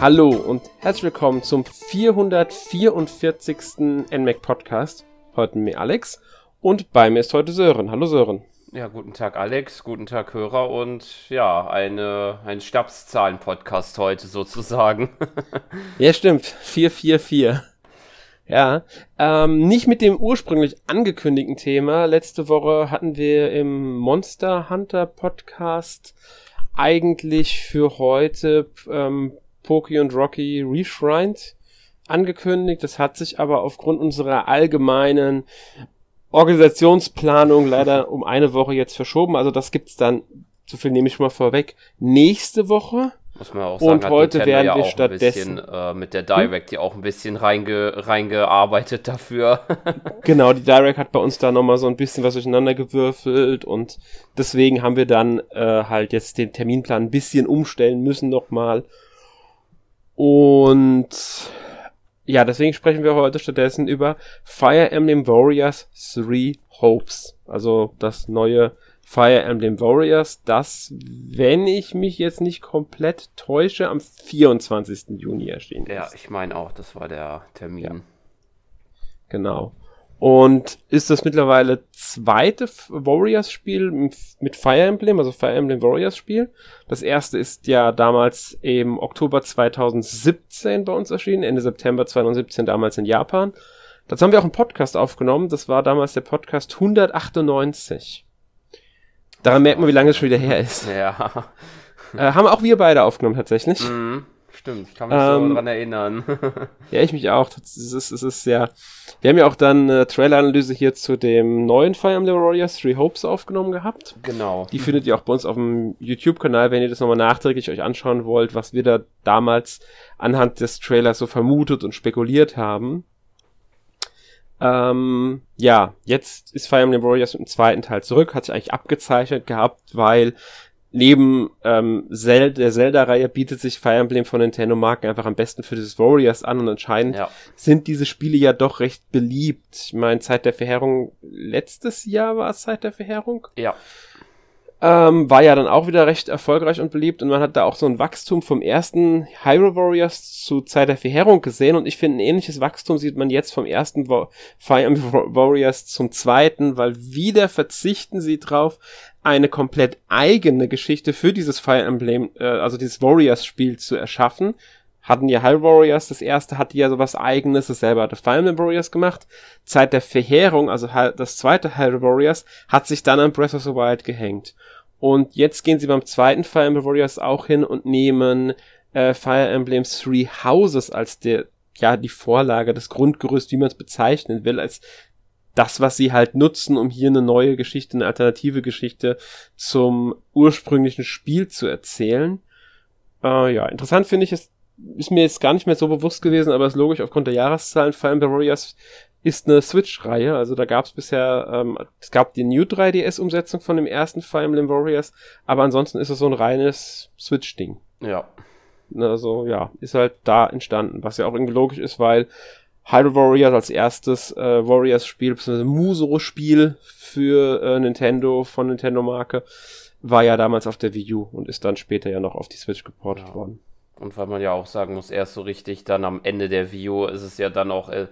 Hallo und herzlich willkommen zum 444. NMAC Podcast. Heute mit mir Alex und bei mir ist heute Sören. Hallo Sören. Ja, guten Tag Alex, guten Tag Hörer und ja, eine, ein Stabszahlen-Podcast heute sozusagen. ja, stimmt. 444. Ja, ähm, nicht mit dem ursprünglich angekündigten Thema. Letzte Woche hatten wir im Monster Hunter Podcast eigentlich für heute ähm, Poki und Rocky Reshrined angekündigt. Das hat sich aber aufgrund unserer allgemeinen Organisationsplanung leider um eine Woche jetzt verschoben. Also das gibt's dann, so viel nehme ich mal vorweg, nächste Woche. Muss man auch sagen, und heute Nintendo werden ja wir stattdessen bisschen, äh, mit der Direct ja auch ein bisschen reinge, reingearbeitet dafür. genau, die Direct hat bei uns da nochmal so ein bisschen was durcheinander gewürfelt und deswegen haben wir dann äh, halt jetzt den Terminplan ein bisschen umstellen müssen nochmal. Und ja, deswegen sprechen wir heute stattdessen über Fire Emblem Warriors Three Hopes. Also das neue Fire Emblem Warriors, das, wenn ich mich jetzt nicht komplett täusche, am 24. Juni erschienen ist. Ja, ich meine auch, das war der Termin. Ja. Genau. Und ist das mittlerweile zweite Warriors-Spiel mit Fire Emblem, also Fire Emblem Warriors-Spiel. Das erste ist ja damals im Oktober 2017 bei uns erschienen, Ende September 2017 damals in Japan. Dazu haben wir auch einen Podcast aufgenommen. Das war damals der Podcast 198. Daran merkt man, wie lange es schon wieder her ist. Ja. Äh, haben auch wir beide aufgenommen tatsächlich. Mhm. Stimmt, ich kann mich ähm, so dran erinnern. ja, ich mich auch. Es ist, es ist ja. Wir haben ja auch dann eine Trailer-Analyse hier zu dem neuen Fire Emblem Warriors Three Hopes aufgenommen gehabt. Genau. Die findet ihr auch bei uns auf dem YouTube-Kanal, wenn ihr das nochmal nachträglich euch anschauen wollt, was wir da damals anhand des Trailers so vermutet und spekuliert haben. Ähm, ja, jetzt ist Fire Emblem Warriors im zweiten Teil zurück, hat sich eigentlich abgezeichnet gehabt, weil neben ähm, Zel der Zelda-Reihe bietet sich Fire Emblem von Nintendo-Marken einfach am besten für dieses Warriors an und anscheinend ja. sind diese Spiele ja doch recht beliebt. Ich meine, Zeit der Verheerung, letztes Jahr war es Zeit der Verheerung. Ja. Ähm, war ja dann auch wieder recht erfolgreich und beliebt und man hat da auch so ein Wachstum vom ersten Hyrule Warriors zu Zeit der Verheerung gesehen und ich finde ein ähnliches Wachstum sieht man jetzt vom ersten Fire Emblem Warriors zum zweiten, weil wieder verzichten sie drauf, eine komplett eigene Geschichte für dieses Fire Emblem, äh, also dieses Warriors-Spiel zu erschaffen. Hatten ja Hyrule Warriors, das erste hatte ja sowas eigenes, das selber hatte Fire Emblem Warriors gemacht. Zeit der Verheerung, also das zweite Hyrule Warriors, hat sich dann an Breath of the Wild gehängt. Und jetzt gehen sie beim zweiten Fire Emblem Warriors auch hin und nehmen äh, Fire Emblem Three Houses als der ja die Vorlage, das Grundgerüst, wie man es bezeichnen will, als das, was sie halt nutzen, um hier eine neue Geschichte, eine alternative Geschichte zum ursprünglichen Spiel zu erzählen. Äh, ja, interessant finde ich, ist, ist mir jetzt gar nicht mehr so bewusst gewesen, aber ist logisch aufgrund der Jahreszahlen. Fire Emblem Warriors ist eine Switch-Reihe, also da gab es bisher, ähm, es gab die New 3DS-Umsetzung von dem ersten Fire Emblem Warriors, aber ansonsten ist es so ein reines Switch-Ding. Ja. Also ja, ist halt da entstanden, was ja auch irgendwie logisch ist, weil Hyrule Warriors als erstes äh, Warriors-Spiel, beziehungsweise Musou-Spiel für äh, Nintendo von Nintendo-Marke, war ja damals auf der Wii U und ist dann später ja noch auf die Switch geportet ja. worden. Und weil man ja auch sagen muss, erst so richtig dann am Ende der Wii U ist es ja dann auch, äh,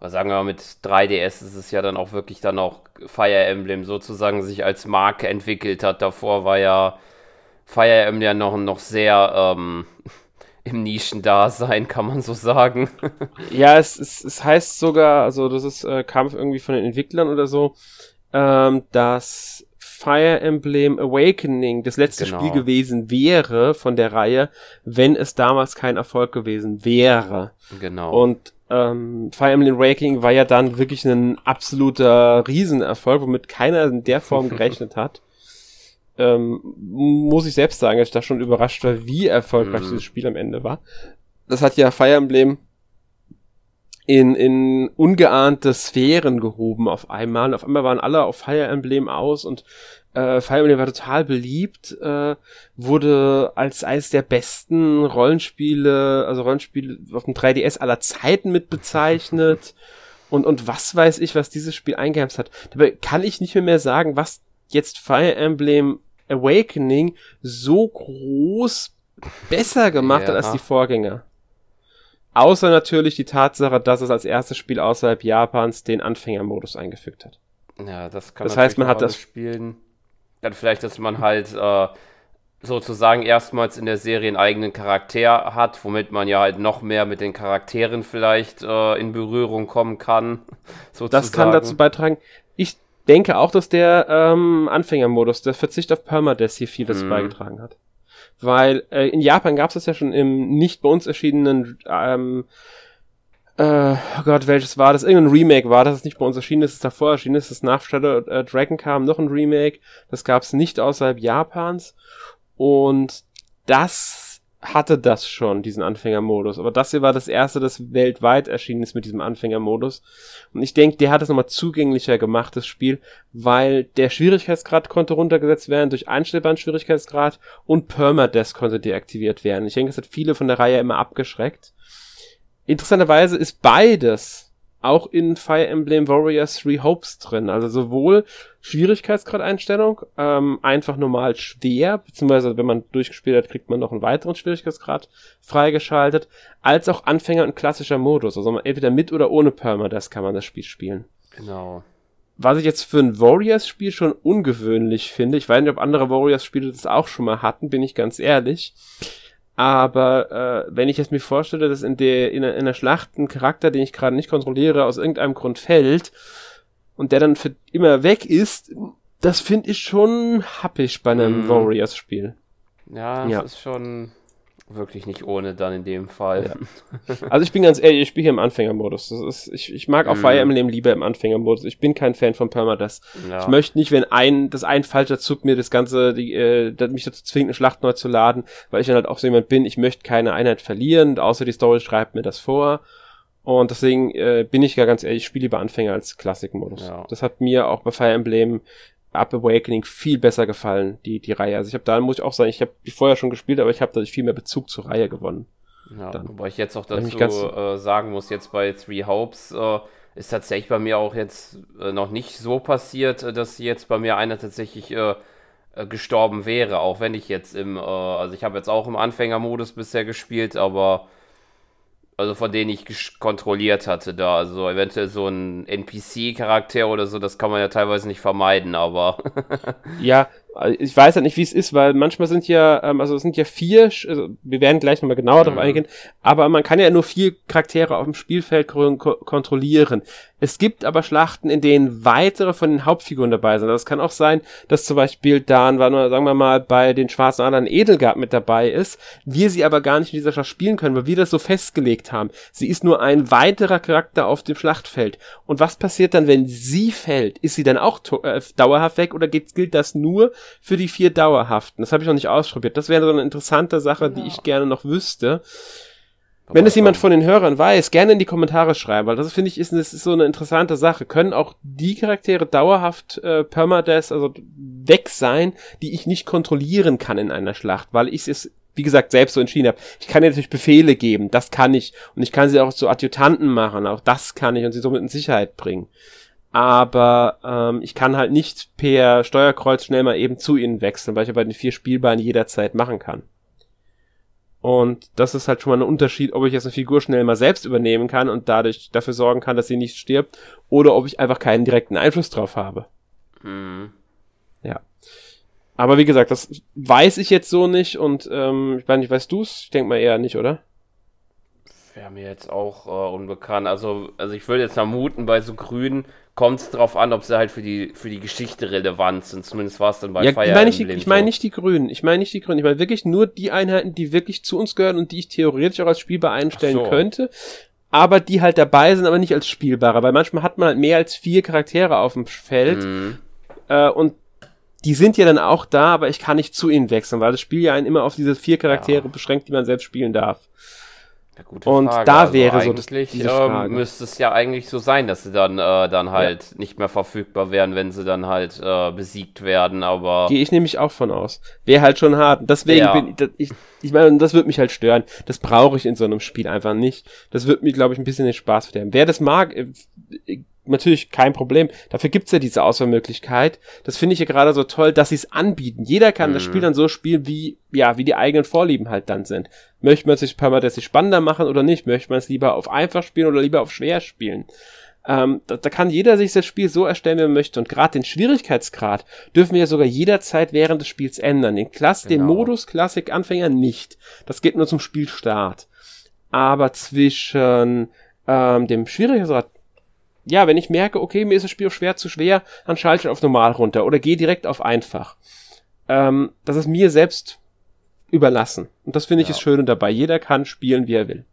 sagen wir mal, mit 3DS ist es ja dann auch wirklich dann auch Fire Emblem sozusagen sich als Marke entwickelt hat. Davor war ja Fire Emblem ja noch, noch sehr, ähm, im Nischendasein, kann man so sagen. ja, es, es, es heißt sogar, also das ist äh, Kampf irgendwie von den Entwicklern oder so, ähm, dass Fire Emblem Awakening das letzte genau. Spiel gewesen wäre von der Reihe, wenn es damals kein Erfolg gewesen wäre. Genau. Und ähm, Fire Emblem Awakening war ja dann wirklich ein absoluter Riesenerfolg, womit keiner in der Form gerechnet hat ähm, muss ich selbst sagen, dass ich da schon überrascht war, wie erfolgreich mhm. dieses Spiel am Ende war. Das hat ja Fire Emblem in, in ungeahnte Sphären gehoben auf einmal. Auf einmal waren alle auf Fire Emblem aus und äh, Fire Emblem war total beliebt, äh, wurde als eines der besten Rollenspiele, also Rollenspiele auf dem 3DS aller Zeiten mit bezeichnet. Und, und was weiß ich, was dieses Spiel eingeheimst hat. Dabei kann ich nicht mehr, mehr sagen, was jetzt Fire Emblem Awakening so groß besser gemacht ja. hat als die Vorgänger. Außer natürlich die Tatsache, dass es als erstes Spiel außerhalb Japans den Anfängermodus eingefügt hat. Ja, das kann Das heißt, man hat das Spielen. Dann vielleicht, dass man halt äh, sozusagen erstmals in der Serie einen eigenen Charakter hat, womit man ja halt noch mehr mit den Charakteren vielleicht äh, in Berührung kommen kann. Sozusagen. Das kann dazu beitragen. Denke auch, dass der ähm, Anfängermodus, der Verzicht auf Permadeath hier viel dazu mm. beigetragen hat. Weil äh, in Japan gab es das ja schon im nicht bei uns erschienenen ähm, äh, oh Gott, welches war das? Irgendein Remake war das, das nicht bei uns erschienen ist, ist davor erschienen ist, das nach Shadow äh, Dragon kam, noch ein Remake. Das gab es nicht außerhalb Japans. Und das hatte das schon, diesen Anfängermodus. Aber das hier war das erste, das weltweit erschienen ist mit diesem Anfängermodus. Und ich denke, der hat es nochmal zugänglicher gemacht, das Spiel, weil der Schwierigkeitsgrad konnte runtergesetzt werden durch einstellbaren Schwierigkeitsgrad und Permadeath konnte deaktiviert werden. Ich denke, das hat viele von der Reihe immer abgeschreckt. Interessanterweise ist beides auch in Fire Emblem Warriors Three Hopes drin. Also sowohl Schwierigkeitsgrad-Einstellung, ähm, einfach normal schwer, beziehungsweise wenn man durchgespielt hat, kriegt man noch einen weiteren Schwierigkeitsgrad freigeschaltet, als auch Anfänger und klassischer Modus. Also entweder mit oder ohne Perma, das kann man das Spiel spielen. Genau. Was ich jetzt für ein Warriors-Spiel schon ungewöhnlich finde, ich weiß nicht, ob andere Warriors-Spiele das auch schon mal hatten, bin ich ganz ehrlich. Aber äh, wenn ich jetzt mir vorstelle, dass in der, in, der, in der Schlacht ein Charakter, den ich gerade nicht kontrolliere, aus irgendeinem Grund fällt und der dann für immer weg ist, das finde ich schon happig bei einem mm. Warriors-Spiel. Ja, ja, das ist schon wirklich nicht ohne dann in dem Fall. Ja. Also ich bin ganz ehrlich, ich spiele hier im Anfängermodus. Das ist, ich, ich mag auch mm. Fire Emblem lieber im Anfängermodus. Ich bin kein Fan von Permadeath. Ja. Ich möchte nicht, wenn ein, das ein falscher Zug mir das Ganze, die, äh, mich dazu zwingt, eine Schlacht neu zu laden, weil ich dann halt auch so jemand bin, ich möchte keine Einheit verlieren, außer die Story schreibt mir das vor. Und deswegen äh, bin ich ja ganz ehrlich, ich spiele lieber Anfänger als Klassikmodus. Ja. Das hat mir auch bei Fire Emblem Up Awakening viel besser gefallen, die, die Reihe. Also ich habe da, muss ich auch sagen, ich habe die vorher schon gespielt, aber ich habe dadurch viel mehr Bezug zur Reihe gewonnen. Ja, Dann. wobei ich jetzt auch dazu äh, sagen muss, jetzt bei Three Hopes äh, ist tatsächlich bei mir auch jetzt äh, noch nicht so passiert, äh, dass jetzt bei mir einer tatsächlich äh, äh, gestorben wäre, auch wenn ich jetzt im, also ich habe jetzt auch im Anfängermodus bisher gespielt, aber also von denen ich kontrolliert hatte da. Also eventuell so ein NPC-Charakter oder so, das kann man ja teilweise nicht vermeiden, aber. ja, ich weiß ja nicht, wie es ist, weil manchmal sind ja, ähm, also es sind ja vier, also wir werden gleich nochmal genauer mhm. darauf eingehen, aber man kann ja nur vier Charaktere auf dem Spielfeld kontrollieren. Es gibt aber Schlachten, in denen weitere von den Hauptfiguren dabei sind. Das also kann auch sein, dass zum Beispiel Dan, sagen wir mal, bei den Schwarzen Adern Edelgard mit dabei ist, wir sie aber gar nicht in dieser Schlacht spielen können, weil wir das so festgelegt haben. Sie ist nur ein weiterer Charakter auf dem Schlachtfeld. Und was passiert dann, wenn sie fällt? Ist sie dann auch äh, dauerhaft weg oder gilt das nur für die vier dauerhaften? Das habe ich noch nicht ausprobiert. Das wäre so eine interessante Sache, die ich gerne noch wüsste. Wenn es jemand von den Hörern weiß, gerne in die Kommentare schreiben, weil das finde ich ist, ist so eine interessante Sache. Können auch die Charaktere dauerhaft äh, permadeath, also weg sein, die ich nicht kontrollieren kann in einer Schlacht, weil ich es wie gesagt, selbst so entschieden habe. Ich kann ja natürlich Befehle geben, das kann ich. Und ich kann sie auch zu Adjutanten machen, auch das kann ich und sie somit in Sicherheit bringen. Aber ähm, ich kann halt nicht per Steuerkreuz schnell mal eben zu ihnen wechseln, weil ich aber den vier Spielbeinen jederzeit machen kann. Und das ist halt schon mal ein Unterschied, ob ich jetzt eine Figur schnell mal selbst übernehmen kann und dadurch dafür sorgen kann, dass sie nicht stirbt, oder ob ich einfach keinen direkten Einfluss drauf habe. Mhm. Ja. Aber wie gesagt, das weiß ich jetzt so nicht und ähm, ich weiß nicht, weißt du's? Ich denke mal eher nicht, oder? Wäre mir jetzt auch äh, unbekannt. Also, also ich würde jetzt vermuten, bei so Grünen kommt es darauf an, ob sie halt für die, für die Geschichte relevant sind. Zumindest war es dann bei ja, Fire ich meine nicht, die, Ich meine nicht die Grünen. Ich meine nicht die Grünen. Ich meine wirklich nur die Einheiten, die wirklich zu uns gehören und die ich theoretisch auch als spielbar einstellen so. könnte. Aber die halt dabei sind, aber nicht als spielbarer. Weil manchmal hat man halt mehr als vier Charaktere auf dem Feld. Mhm. Äh, und die sind ja dann auch da, aber ich kann nicht zu ihnen wechseln, weil das Spiel ja einen immer auf diese vier Charaktere ja. beschränkt, die man selbst spielen darf. Ja, und Frage. da also wäre so das, diese Frage. müsste es ja eigentlich so sein, dass sie dann äh, dann halt ja. nicht mehr verfügbar wären, wenn sie dann halt äh, besiegt werden, aber gehe ich nämlich auch von aus. Wäre halt schon hart. Deswegen ja. bin ich, ich ich meine, das wird mich halt stören. Das brauche ich in so einem Spiel einfach nicht. Das wird mir glaube ich ein bisschen den Spaß verderben. Wer das mag, äh, natürlich kein Problem. Dafür gibt's ja diese Auswahlmöglichkeit. Das finde ich ja gerade so toll, dass sie es anbieten. Jeder kann mhm. das Spiel dann so spielen, wie, ja, wie die eigenen Vorlieben halt dann sind. Möchte man sich permanent spannender machen oder nicht? Möchte man es lieber auf einfach spielen oder lieber auf schwer spielen? Ähm, da, da kann jeder sich das Spiel so erstellen, wie er möchte. Und gerade den Schwierigkeitsgrad dürfen wir ja sogar jederzeit während des Spiels ändern. Den, Klass genau. den Modus Klassik Anfänger nicht. Das geht nur zum Spielstart. Aber zwischen ähm, dem Schwierigkeitsgrad ja, wenn ich merke, okay, mir ist das Spiel schwer zu schwer, dann schalte ich auf normal runter oder gehe direkt auf einfach. Ähm, das ist mir selbst überlassen. Und das finde ich ja. das Schöne dabei. Jeder kann spielen, wie er will.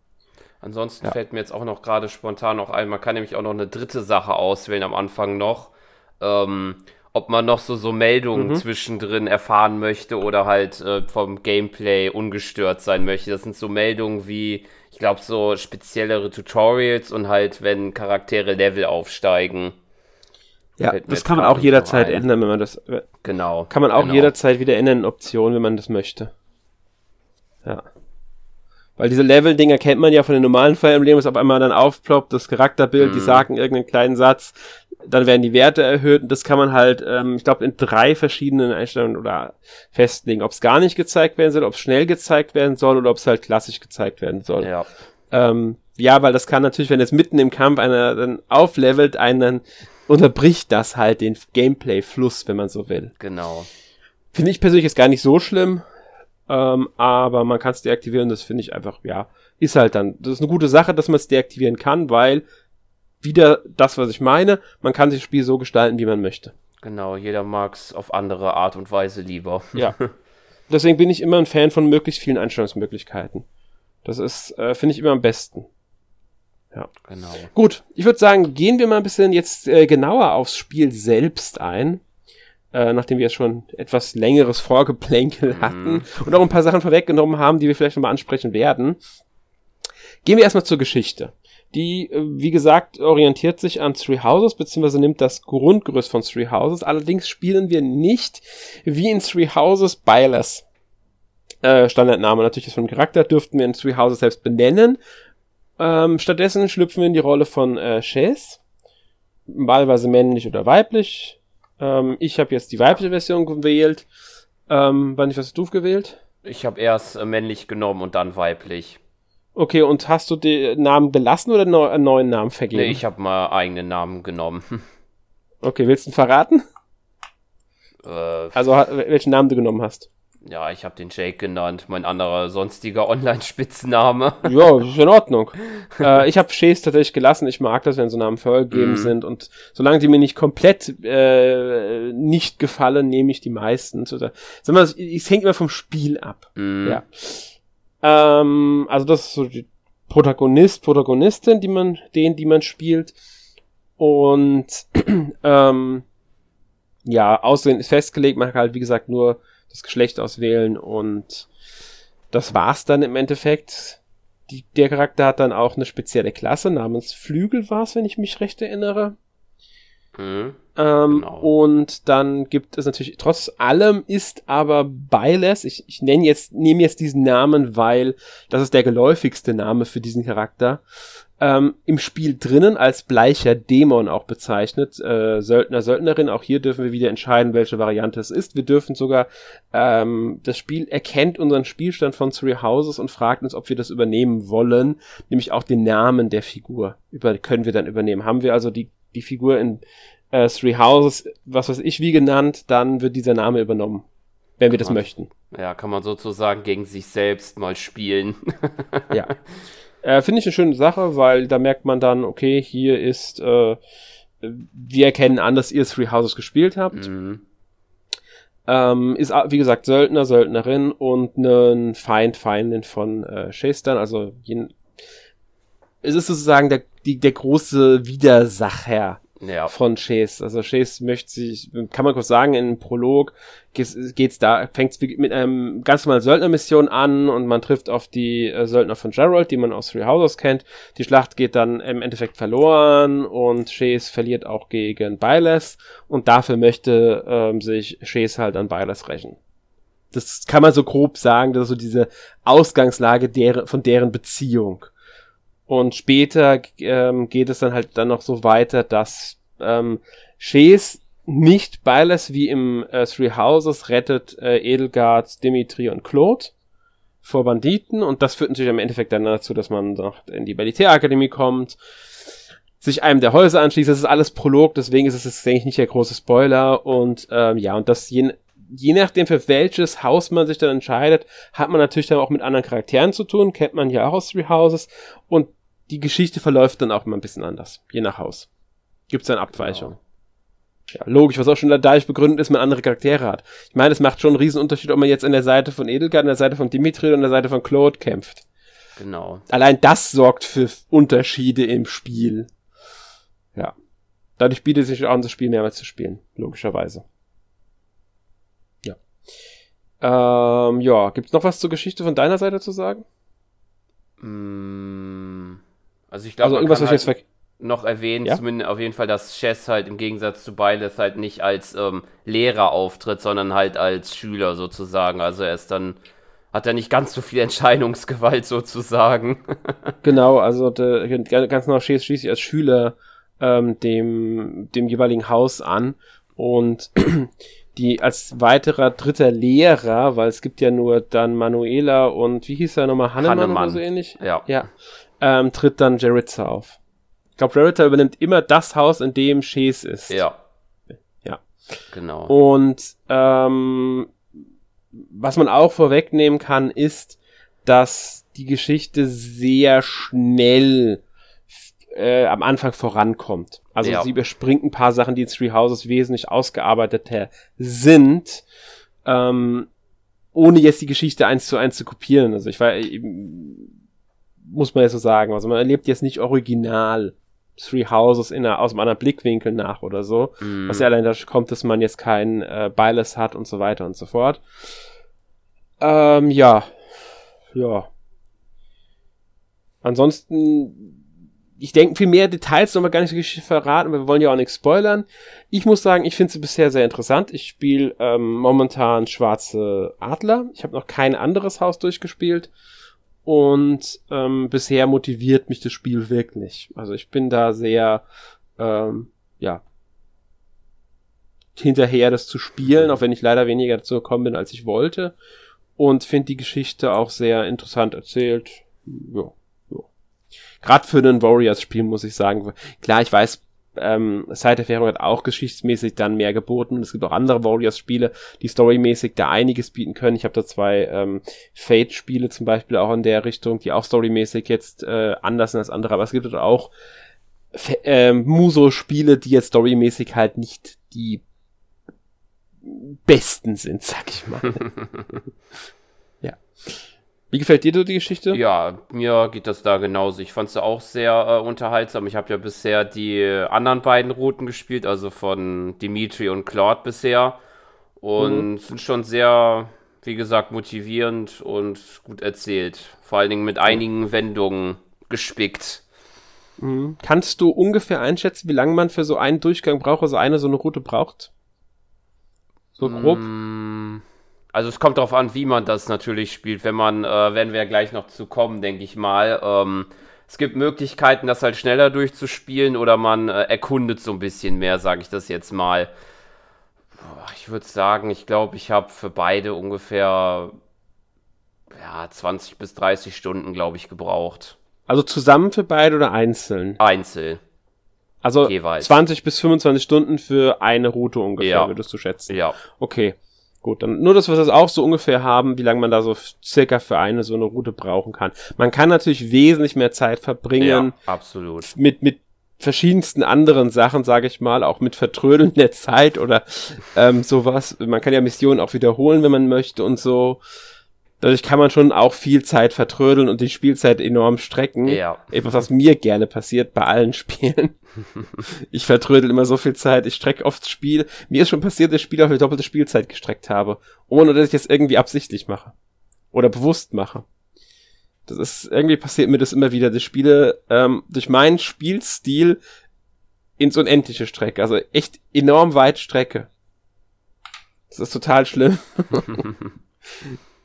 Ansonsten ja. fällt mir jetzt auch noch gerade spontan noch ein, man kann nämlich auch noch eine dritte Sache auswählen am Anfang noch. Ähm, ob man noch so, so Meldungen mhm. zwischendrin erfahren möchte oder halt äh, vom Gameplay ungestört sein möchte. Das sind so Meldungen wie, ich glaube, so speziellere Tutorials und halt, wenn Charaktere Level aufsteigen. Ja, das kann man auch jederzeit ändern, wenn man das. Äh, genau. Kann man auch genau. jederzeit wieder ändern in Optionen, wenn man das möchte. Ja. Weil diese Level-Dinger kennt man ja von den normalen Fire Emblem, was auf einmal dann aufploppt, das Charakterbild, mm. die mhm. sagen irgendeinen kleinen Satz, dann werden die Werte erhöht und das kann man halt, ähm, ich glaube, in drei verschiedenen Einstellungen oder festlegen, ob es gar nicht gezeigt werden soll, ob es schnell gezeigt werden soll oder ob es halt klassisch gezeigt werden soll. Ja. Ähm, ja, weil das kann natürlich, wenn jetzt mitten im Kampf einer dann auflevelt, einen dann unterbricht das halt den Gameplay-Fluss, wenn man so will. Genau. Finde ich persönlich jetzt gar nicht so schlimm, ähm, aber man kann es deaktivieren, das finde ich einfach, ja, ist halt dann, das ist eine gute Sache, dass man es deaktivieren kann, weil wieder das, was ich meine. Man kann sich das Spiel so gestalten, wie man möchte. Genau, jeder mag es auf andere Art und Weise lieber. Ja. Deswegen bin ich immer ein Fan von möglichst vielen Einstellungsmöglichkeiten. Das ist, äh, finde ich immer am besten. Ja. Genau. Gut, ich würde sagen, gehen wir mal ein bisschen jetzt äh, genauer aufs Spiel selbst ein. Äh, nachdem wir jetzt schon etwas längeres Vorgeplänkel mhm. hatten und auch ein paar Sachen vorweggenommen haben, die wir vielleicht nochmal ansprechen werden. Gehen wir erstmal zur Geschichte. Die, äh, wie gesagt, orientiert sich an Three Houses, beziehungsweise nimmt das Grundgerüst von Three Houses. Allerdings spielen wir nicht wie in Three Houses Byless. Äh, Standardname natürlich ist von Charakter, dürften wir in Three Houses selbst benennen. Ähm, stattdessen schlüpfen wir in die Rolle von äh, Chase. Wahlweise männlich oder weiblich. Ähm, ich habe jetzt die weibliche Version gewählt. Ähm, wann ich was du gewählt? Ich habe erst äh, männlich genommen und dann weiblich. Okay, und hast du den Namen belassen oder einen neuen Namen vergeben? Nee, ich habe mal eigenen Namen genommen. Okay, willst du ihn verraten? Äh, also, welchen Namen du genommen hast? Ja, ich habe den Jake genannt, mein anderer sonstiger Online-Spitzname. ja, ist in Ordnung. äh, ich habe Chase tatsächlich gelassen. Ich mag das, wenn so Namen vorgegeben mm. sind. Und solange die mir nicht komplett äh, nicht gefallen, nehme ich die meistens. Oder, sag mal, es hängt immer vom Spiel ab. Mm. Ja. Ähm, also das ist so die Protagonist, Protagonistin, die man, den, die man spielt. Und ähm, ja, Aussehen ist festgelegt, man kann halt, wie gesagt, nur das Geschlecht auswählen und das war's dann im Endeffekt. Die, der Charakter hat dann auch eine spezielle Klasse namens Flügel war's, wenn ich mich recht erinnere. Mhm. Ähm, genau. Und dann gibt es natürlich, trotz allem ist aber Byless, ich, ich nenne jetzt, nehme jetzt diesen Namen, weil das ist der geläufigste Name für diesen Charakter, ähm, im Spiel drinnen als bleicher Dämon auch bezeichnet. Äh, Söldner, Söldnerin, auch hier dürfen wir wieder entscheiden, welche Variante es ist. Wir dürfen sogar, ähm, das Spiel erkennt unseren Spielstand von Three Houses und fragt uns, ob wir das übernehmen wollen, nämlich auch den Namen der Figur über, können wir dann übernehmen. Haben wir also die die Figur in äh, Three Houses, was weiß ich wie genannt, dann wird dieser Name übernommen, wenn wir das man, möchten. Ja, kann man sozusagen gegen sich selbst mal spielen. ja. Äh, Finde ich eine schöne Sache, weil da merkt man dann, okay, hier ist, äh, wir erkennen an, dass ihr Three Houses gespielt habt. Mhm. Ähm, ist, wie gesagt, Söldner, Söldnerin und ein Feind, Feindin von äh, Chastan, also je, es ist sozusagen der, die, der große Widersacher ja. von Chase. Also Chase möchte sich, kann man kurz sagen, in Prolog geht's, da, fängt's mit einem ganz normalen Söldnermission an und man trifft auf die äh, Söldner von Gerald, die man aus Three Houses kennt. Die Schlacht geht dann im Endeffekt verloren und Chase verliert auch gegen Byleth und dafür möchte ähm, sich Chase halt an Byleth rächen. Das kann man so grob sagen, das ist so diese Ausgangslage der, von deren Beziehung. Und später ähm, geht es dann halt dann noch so weiter, dass ähm, Shays nicht Beiles wie im äh, Three Houses rettet äh, Edelgard, Dimitri und Claude vor Banditen. Und das führt natürlich im Endeffekt dann dazu, dass man noch in die Militärakademie kommt, sich einem der Häuser anschließt. Das ist alles Prolog, deswegen ist es jetzt, denke ich, nicht der große Spoiler. Und ähm, ja, und das je, je nachdem, für welches Haus man sich dann entscheidet, hat man natürlich dann auch mit anderen Charakteren zu tun, kennt man ja auch aus Three Houses. Und die Geschichte verläuft dann auch immer ein bisschen anders, je nach Haus. Gibt es dann Abweichungen. Genau. Ja, logisch, was auch schon dadurch begründet ist, man andere Charaktere hat. Ich meine, es macht schon einen riesen Unterschied, ob man jetzt an der Seite von Edelgard, an der Seite von Dimitri oder an der Seite von Claude kämpft. Genau. Allein das sorgt für Unterschiede im Spiel. Ja. Dadurch bietet sich auch an, das Spiel mehrmals zu spielen, logischerweise. Ja. Ähm, ja, gibt's noch was zur Geschichte von deiner Seite zu sagen? Mm, also ich glaube, also irgendwas, was halt jetzt noch erwähnen, ja? zumindest auf jeden Fall, dass Chess halt im Gegensatz zu Beiles halt nicht als ähm, Lehrer auftritt, sondern halt als Schüler sozusagen. Also er ist dann, hat er nicht ganz so viel Entscheidungsgewalt sozusagen. genau, also der, ganz genau Chess schließt sich als Schüler ähm, dem, dem jeweiligen Haus an und die als weiterer dritter Lehrer, weil es gibt ja nur dann Manuela und wie hieß er nochmal, Hannemann, Hannemann. oder so ähnlich? Ja. Ja. Ähm, tritt dann Jaritza auf. Ich glaube, Jaritza übernimmt immer das Haus, in dem Shays ist. Ja. Ja. Genau. Und ähm, was man auch vorwegnehmen kann, ist, dass die Geschichte sehr schnell äh, am Anfang vorankommt. Also ja. sie überspringt ein paar Sachen, die in Three Houses wesentlich ausgearbeiteter sind, ähm, ohne jetzt die Geschichte eins zu eins zu kopieren. Also ich war, muss man jetzt so sagen, also man erlebt jetzt nicht original Three Houses in einer, aus einem anderen Blickwinkel nach oder so. Mm. Was ja allein dazu kommt, dass man jetzt kein äh, Beiles hat und so weiter und so fort. Ähm, ja. Ja. Ansonsten ich denke, viel mehr Details sollen wir gar nicht so verraten, weil wir wollen ja auch nichts spoilern. Ich muss sagen, ich finde sie bisher sehr interessant. Ich spiele ähm, momentan Schwarze Adler. Ich habe noch kein anderes Haus durchgespielt. Und ähm, bisher motiviert mich das Spiel wirklich. Also ich bin da sehr, ähm, ja, hinterher, das zu spielen, auch wenn ich leider weniger dazu gekommen bin, als ich wollte. Und finde die Geschichte auch sehr interessant erzählt. Ja, gerade für ein Warriors-Spiel muss ich sagen, klar, ich weiß, ähm, Side Hero hat auch geschichtsmäßig dann mehr geboten. Es gibt auch andere Warriors-Spiele, die storymäßig da einiges bieten können. Ich habe da zwei ähm, Fate-Spiele zum Beispiel auch in der Richtung, die auch storymäßig jetzt äh, anders sind als andere, aber es gibt auch äh, Muso-Spiele, die jetzt storymäßig halt nicht die besten sind, sag ich mal. ja. Wie gefällt dir die Geschichte? Ja, mir geht das da genauso. Ich fand es auch sehr äh, unterhaltsam. Ich habe ja bisher die anderen beiden Routen gespielt, also von Dimitri und Claude bisher. Und mhm. sind schon sehr, wie gesagt, motivierend und gut erzählt. Vor allen Dingen mit einigen Wendungen gespickt. Mhm. Kannst du ungefähr einschätzen, wie lange man für so einen Durchgang braucht, also eine so eine Route braucht? So grob? Mm. Also es kommt darauf an, wie man das natürlich spielt. Wenn man, äh, werden wir ja gleich noch zu kommen, denke ich mal. Ähm, es gibt Möglichkeiten, das halt schneller durchzuspielen oder man äh, erkundet so ein bisschen mehr, sage ich das jetzt mal. Ich würde sagen, ich glaube, ich habe für beide ungefähr ja, 20 bis 30 Stunden, glaube ich, gebraucht. Also zusammen für beide oder einzeln? Einzeln. Also Jeweils. 20 bis 25 Stunden für eine Route ungefähr, ja. würdest du schätzen? Ja. Okay. Gut, dann nur, dass wir das auch so ungefähr haben, wie lange man da so circa für eine so eine Route brauchen kann. Man kann natürlich wesentlich mehr Zeit verbringen. Ja, absolut. Mit, mit verschiedensten anderen Sachen, sage ich mal, auch mit Vertrödeln der Zeit oder ähm, sowas. Man kann ja Missionen auch wiederholen, wenn man möchte und so. Dadurch kann man schon auch viel Zeit vertrödeln und die Spielzeit enorm strecken. Ja. Etwas, was mir gerne passiert bei allen Spielen. ich vertrödel immer so viel Zeit. Ich strecke oft Spiel. Mir ist schon passiert, dass ich Spiele auf eine doppelte Spielzeit gestreckt habe. Ohne dass ich das irgendwie absichtlich mache. Oder bewusst mache. Das ist, irgendwie passiert mir das immer wieder, dass Spiele ähm, durch meinen Spielstil ins Unendliche strecke. Also echt enorm weit strecke. Das ist total schlimm.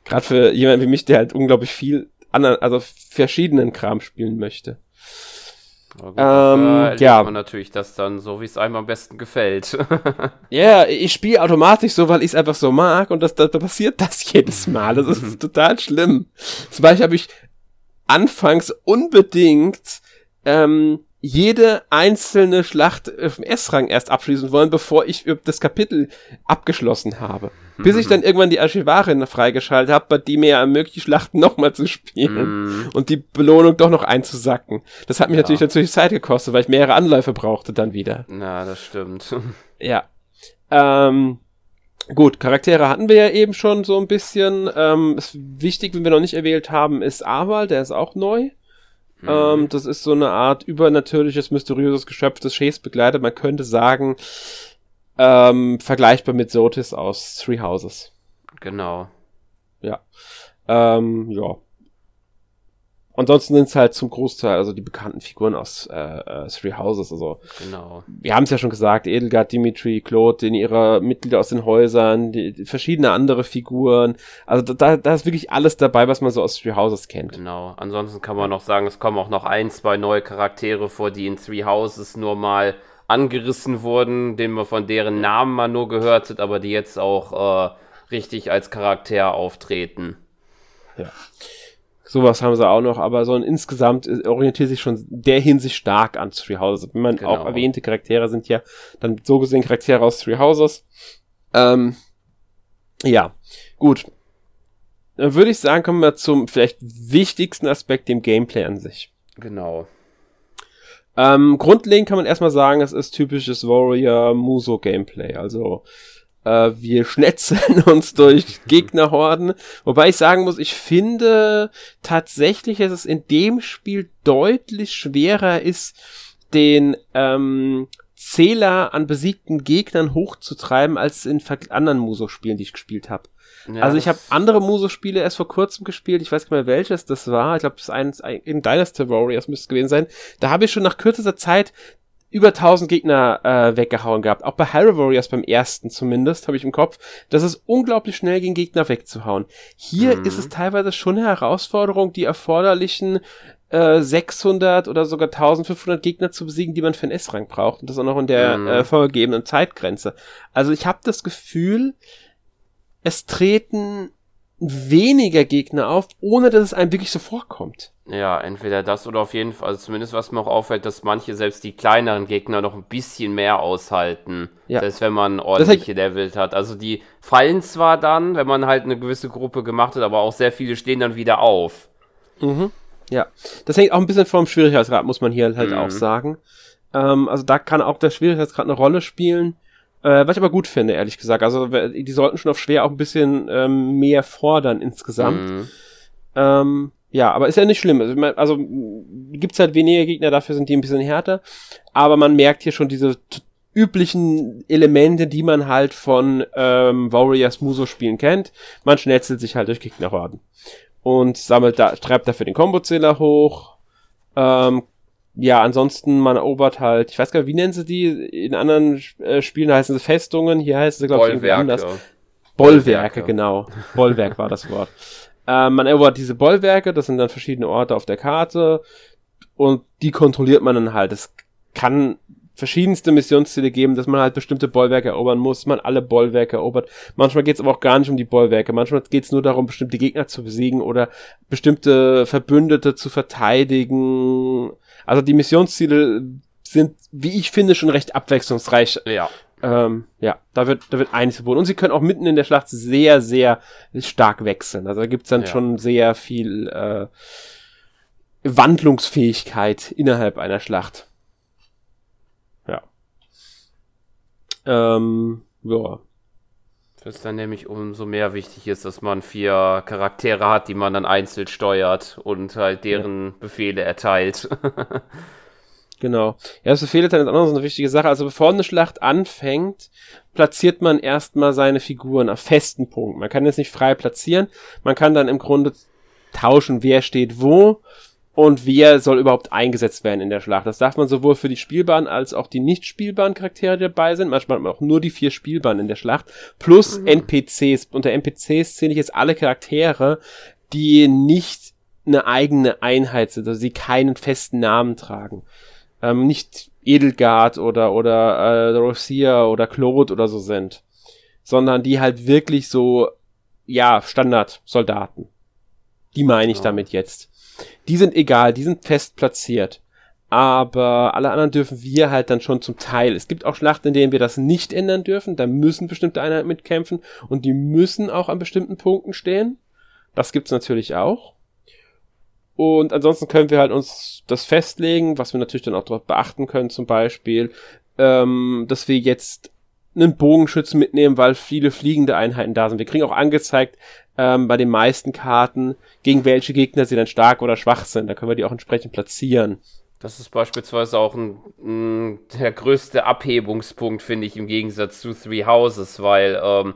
Gerade für jemanden wie mich, der halt unglaublich viel anderen, also verschiedenen Kram spielen möchte. Gut, ähm, ja. man natürlich das dann so, wie es einem am besten gefällt. Ja, yeah, ich spiele automatisch so, weil ich es einfach so mag und das, da, da passiert das jedes Mal. Das ist total schlimm. Zum Beispiel habe ich anfangs unbedingt ähm, jede einzelne Schlacht im S-Rang erst abschließen wollen, bevor ich das Kapitel abgeschlossen habe. Bis ich dann irgendwann die Archivarin freigeschaltet habe, bei die mir ermöglicht, die Schlachten nochmal zu spielen mm. und die Belohnung doch noch einzusacken. Das hat mich ja. natürlich natürlich Zeit gekostet, weil ich mehrere Anläufe brauchte dann wieder. Na, das stimmt. Ja. Ähm, gut, Charaktere hatten wir ja eben schon so ein bisschen. Ähm, ist wichtig, wenn wir noch nicht erwähnt haben, ist Aval, der ist auch neu. Mhm. Ähm, das ist so eine Art übernatürliches, mysteriöses Geschöpf des Shades begleitet. Man könnte sagen, ähm, vergleichbar mit Sotis aus Three Houses. Genau. Ja. Ähm, ja. Ansonsten sind es halt zum Großteil also die bekannten Figuren aus äh, äh, Three Houses. Also genau. wir haben es ja schon gesagt, Edelgard, Dimitri, Claude, in ihrer Mitglieder aus den Häusern, die, die verschiedene andere Figuren. Also da, da ist wirklich alles dabei, was man so aus Three Houses kennt. Genau. Ansonsten kann man noch sagen, es kommen auch noch ein, zwei neue Charaktere vor, die in Three Houses nur mal angerissen wurden, denen man von deren Namen mal nur gehört hat, aber die jetzt auch äh, richtig als Charakter auftreten. Ja. Sowas haben sie auch noch, aber so ein insgesamt orientiert sich schon der Hinsicht stark an Three Houses. Wenn man genau. auch erwähnte Charaktere sind ja dann so gesehen Charaktere aus Three Houses. Ähm, ja, gut. Dann würde ich sagen, kommen wir zum vielleicht wichtigsten Aspekt, dem Gameplay an sich. Genau. Ähm, grundlegend kann man erstmal sagen, es ist typisches Warrior Muso Gameplay. Also äh, wir schnetzeln uns durch Gegnerhorden. Wobei ich sagen muss, ich finde tatsächlich, dass es in dem Spiel deutlich schwerer ist, den ähm, Zähler an besiegten Gegnern hochzutreiben, als in anderen Muso-Spielen, die ich gespielt habe. Ja, also ich habe andere Muso-Spiele erst vor kurzem gespielt. Ich weiß nicht mehr welches das war. Ich glaube, das ist eins in Dynasty Warriors müsste es gewesen sein. Da habe ich schon nach kürzester Zeit über 1000 Gegner äh, weggehauen gehabt. Auch bei Hyrule Warriors beim ersten zumindest, habe ich im Kopf. Das ist unglaublich schnell gegen Gegner wegzuhauen. Hier mhm. ist es teilweise schon eine Herausforderung, die erforderlichen äh, 600 oder sogar 1500 Gegner zu besiegen, die man für einen S-Rang braucht. Und das auch noch in der mhm. äh, vorgegebenen Zeitgrenze. Also ich habe das Gefühl, es treten weniger Gegner auf, ohne dass es einem wirklich so vorkommt. Ja, entweder das oder auf jeden Fall, also zumindest was mir auch auffällt, dass manche selbst die kleineren Gegner noch ein bisschen mehr aushalten. Ja. Das wenn man ordentliche Levels hat. Also die fallen zwar dann, wenn man halt eine gewisse Gruppe gemacht hat, aber auch sehr viele stehen dann wieder auf. Mhm. Ja. Das hängt auch ein bisschen vom Schwierigkeitsgrad, muss man hier halt mhm. auch sagen. Ähm, also da kann auch der Schwierigkeitsgrad eine Rolle spielen. Äh, was ich aber gut finde, ehrlich gesagt. Also die sollten schon auf schwer auch ein bisschen ähm, mehr fordern insgesamt. Mhm. Ähm, ja, aber ist ja nicht schlimm. Also, also gibt's halt weniger Gegner, dafür sind die ein bisschen härter. Aber man merkt hier schon diese üblichen Elemente, die man halt von ähm, Warriors Muso-Spielen kennt. Man schnetzelt sich halt durch Gegnerhorden. Und sammelt da, treibt dafür den Kombozähler hoch, ähm, ja, ansonsten, man erobert halt, ich weiß gar nicht, wie nennen sie die? In anderen äh, Spielen heißen sie Festungen, hier heißen sie, glaube ich, irgendwie anders. Bollwerke, Bollwerke, genau. Bollwerk war das Wort. Äh, man erobert diese Bollwerke, das sind dann verschiedene Orte auf der Karte und die kontrolliert man dann halt. Es kann verschiedenste Missionsziele geben, dass man halt bestimmte Bollwerke erobern muss, man alle Bollwerke erobert. Manchmal geht es aber auch gar nicht um die Bollwerke, manchmal geht es nur darum, bestimmte Gegner zu besiegen oder bestimmte Verbündete zu verteidigen. Also die Missionsziele sind, wie ich finde, schon recht abwechslungsreich. Ja. Ähm, ja, da wird, da wird einiges verboten. Und sie können auch mitten in der Schlacht sehr, sehr stark wechseln. Also da gibt's dann ja. schon sehr viel äh, Wandlungsfähigkeit innerhalb einer Schlacht. Ja. Ähm, ja. Das dann nämlich umso mehr wichtig ist, dass man vier Charaktere hat, die man dann einzeln steuert und halt deren ja. Befehle erteilt. genau. Ja, das Befehle ist auch noch so eine wichtige Sache. Also bevor eine Schlacht anfängt, platziert man erstmal seine Figuren auf festen Punkten. Man kann jetzt nicht frei platzieren. Man kann dann im Grunde tauschen, wer steht wo und wer soll überhaupt eingesetzt werden in der Schlacht. Das darf man sowohl für die spielbaren als auch die nicht spielbaren Charaktere, die dabei sind. Manchmal hat man auch nur die vier spielbaren in der Schlacht. Plus mhm. NPCs. Unter NPCs zähle ich jetzt alle Charaktere, die nicht eine eigene Einheit sind, also die keinen festen Namen tragen. Ähm, nicht Edelgard oder, oder äh, Rosia oder Claude oder so sind, sondern die halt wirklich so, ja, Standardsoldaten. Die meine ich oh. damit jetzt. Die sind egal, die sind fest platziert. Aber alle anderen dürfen wir halt dann schon zum Teil. Es gibt auch Schlachten, in denen wir das nicht ändern dürfen. Da müssen bestimmte Einheiten mitkämpfen und die müssen auch an bestimmten Punkten stehen. Das gibt's natürlich auch. Und ansonsten können wir halt uns das festlegen, was wir natürlich dann auch dort beachten können, zum Beispiel, ähm, dass wir jetzt einen Bogenschützen mitnehmen, weil viele fliegende Einheiten da sind. Wir kriegen auch angezeigt ähm, bei den meisten Karten, gegen welche Gegner sie dann stark oder schwach sind. Da können wir die auch entsprechend platzieren. Das ist beispielsweise auch ein, ein der größte Abhebungspunkt, finde ich, im Gegensatz zu Three Houses, weil ähm,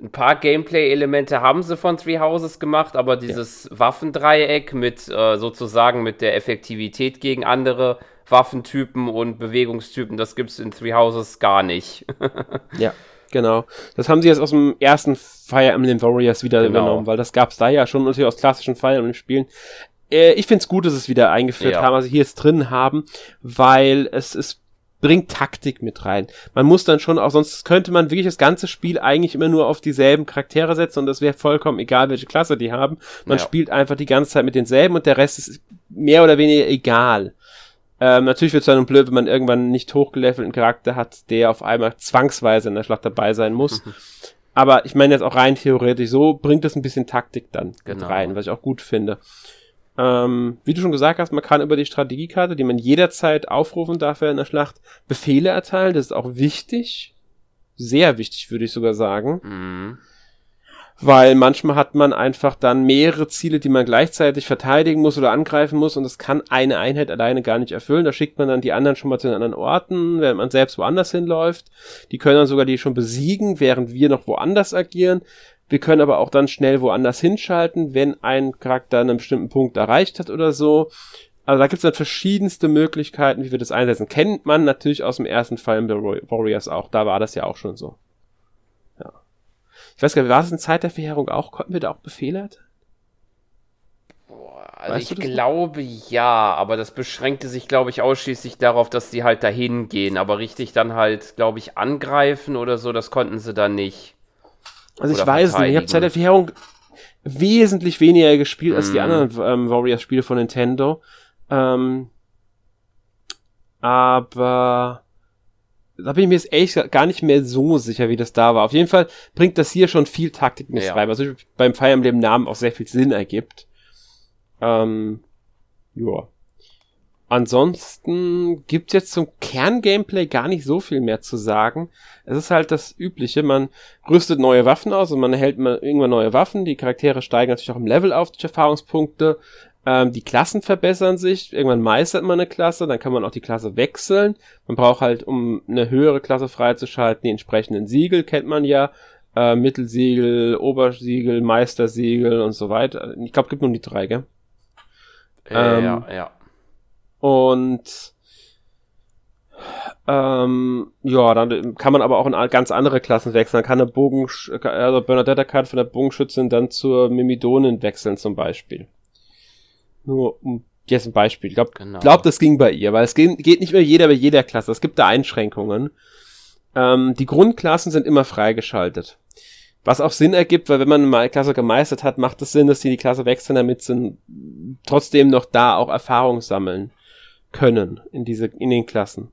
ein paar Gameplay-Elemente haben sie von Three Houses gemacht, aber dieses ja. Waffendreieck mit äh, sozusagen mit der Effektivität gegen andere Waffentypen und Bewegungstypen, das gibt es in Three Houses gar nicht. ja, genau. Das haben sie jetzt aus dem ersten Fire Emblem Warriors wieder genau. übernommen, weil das gab es da ja schon natürlich aus klassischen Fire Emblem Spielen äh, ich find's gut, dass es wieder eingeführt ja. haben, also hier es drin haben, weil es es bringt Taktik mit rein. Man muss dann schon auch, sonst könnte man wirklich das ganze Spiel eigentlich immer nur auf dieselben Charaktere setzen und das wäre vollkommen egal, welche Klasse die haben. Man ja. spielt einfach die ganze Zeit mit denselben und der Rest ist mehr oder weniger egal. Ähm, natürlich wird es dann blöd, wenn man irgendwann nicht hochgelevelten Charakter hat, der auf einmal zwangsweise in der Schlacht dabei sein muss. Aber ich meine jetzt auch rein theoretisch, so bringt es ein bisschen Taktik dann genau. rein, was ich auch gut finde. Ähm, wie du schon gesagt hast, man kann über die Strategiekarte, die man jederzeit aufrufen darf in der Schlacht, Befehle erteilen. Das ist auch wichtig. Sehr wichtig, würde ich sogar sagen. Mhm. Weil manchmal hat man einfach dann mehrere Ziele, die man gleichzeitig verteidigen muss oder angreifen muss und das kann eine Einheit alleine gar nicht erfüllen. Da schickt man dann die anderen schon mal zu den anderen Orten, während man selbst woanders hinläuft. Die können dann sogar die schon besiegen, während wir noch woanders agieren. Wir können aber auch dann schnell woanders hinschalten, wenn ein Charakter einen bestimmten Punkt erreicht hat oder so. Also da gibt es dann verschiedenste Möglichkeiten, wie wir das einsetzen. Kennt man natürlich aus dem ersten Fall in Warriors auch. Da war das ja auch schon so. Ich weiß gar nicht, war das in Zeit der Verheerung auch? Konnten wir da auch Befehle erteilen? Also weißt ich glaube noch? ja, aber das beschränkte sich, glaube ich, ausschließlich darauf, dass sie halt dahin gehen. Aber richtig dann halt, glaube ich, angreifen oder so, das konnten sie dann nicht. Also ich weiß nicht, ich habe Zeit der Verheerung wesentlich weniger gespielt als die mhm. anderen ähm, Warriors-Spiele von Nintendo. Ähm, aber da bin ich mir jetzt echt gar nicht mehr so sicher, wie das da war. Auf jeden Fall bringt das hier schon viel Taktik mit ja. rein, was beim Fire Emblem Namen auch sehr viel Sinn ergibt. Ähm, ja. Ansonsten gibt's jetzt zum Kerngameplay gar nicht so viel mehr zu sagen. Es ist halt das Übliche, man rüstet neue Waffen aus und man erhält irgendwann neue Waffen. Die Charaktere steigen natürlich auch im Level auf durch Erfahrungspunkte. Ähm, die Klassen verbessern sich. Irgendwann meistert man eine Klasse, dann kann man auch die Klasse wechseln. Man braucht halt, um eine höhere Klasse freizuschalten, die entsprechenden Siegel, kennt man ja. Äh, Mittelsiegel, Obersiegel, Meistersiegel und so weiter. Ich glaube, gibt nur die drei, gell? Äh, ähm, ja, ja. Und ähm, ja, dann kann man aber auch in ganz andere Klassen wechseln. Dann kann eine Bogen, also Bernadetta-Karte von der Bogenschützin dann zur Mimidonin wechseln zum Beispiel. Nur um jetzt ein Beispiel. Ich glaube, genau. glaub, das ging bei ihr, weil es geht, geht nicht mehr jeder bei jeder Klasse. Es gibt da Einschränkungen. Ähm, die Grundklassen sind immer freigeschaltet. Was auch Sinn ergibt, weil wenn man eine Klasse gemeistert hat, macht es Sinn, dass die die Klasse wechseln, damit sie trotzdem noch da auch Erfahrung sammeln können in diese, in den Klassen.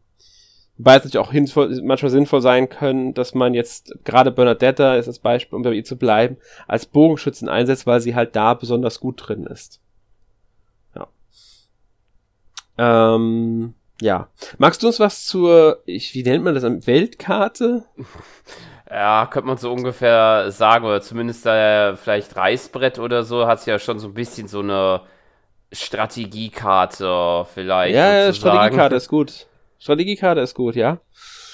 Wobei es natürlich auch hinvoll, manchmal sinnvoll sein können, dass man jetzt gerade Bernadetta ist das Beispiel, um bei ihr zu bleiben, als Bogenschützen einsetzt, weil sie halt da besonders gut drin ist. Ja. Ähm, ja. Magst du uns was zur, ich, wie nennt man das, Weltkarte? Ja, könnte man so ungefähr sagen, oder zumindest da vielleicht Reißbrett oder so, hat es ja schon so ein bisschen so eine Strategiekarte vielleicht. Ja, sozusagen. Strategiekarte ist gut. Strategiekarte ist gut, ja.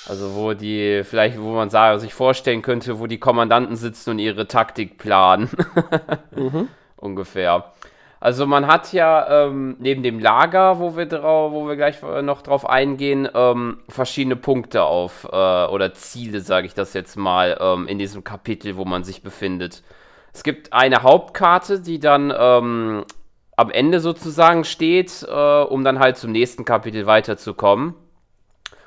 Also wo die, vielleicht, wo man sagen, sich vorstellen könnte, wo die Kommandanten sitzen und ihre Taktik planen. mhm. Ungefähr. Also man hat ja ähm, neben dem Lager, wo wir drauf, wo wir gleich äh, noch drauf eingehen, ähm, verschiedene Punkte auf äh, oder Ziele, sage ich das jetzt mal, ähm, in diesem Kapitel, wo man sich befindet. Es gibt eine Hauptkarte, die dann ähm, am Ende sozusagen steht, äh, um dann halt zum nächsten Kapitel weiterzukommen.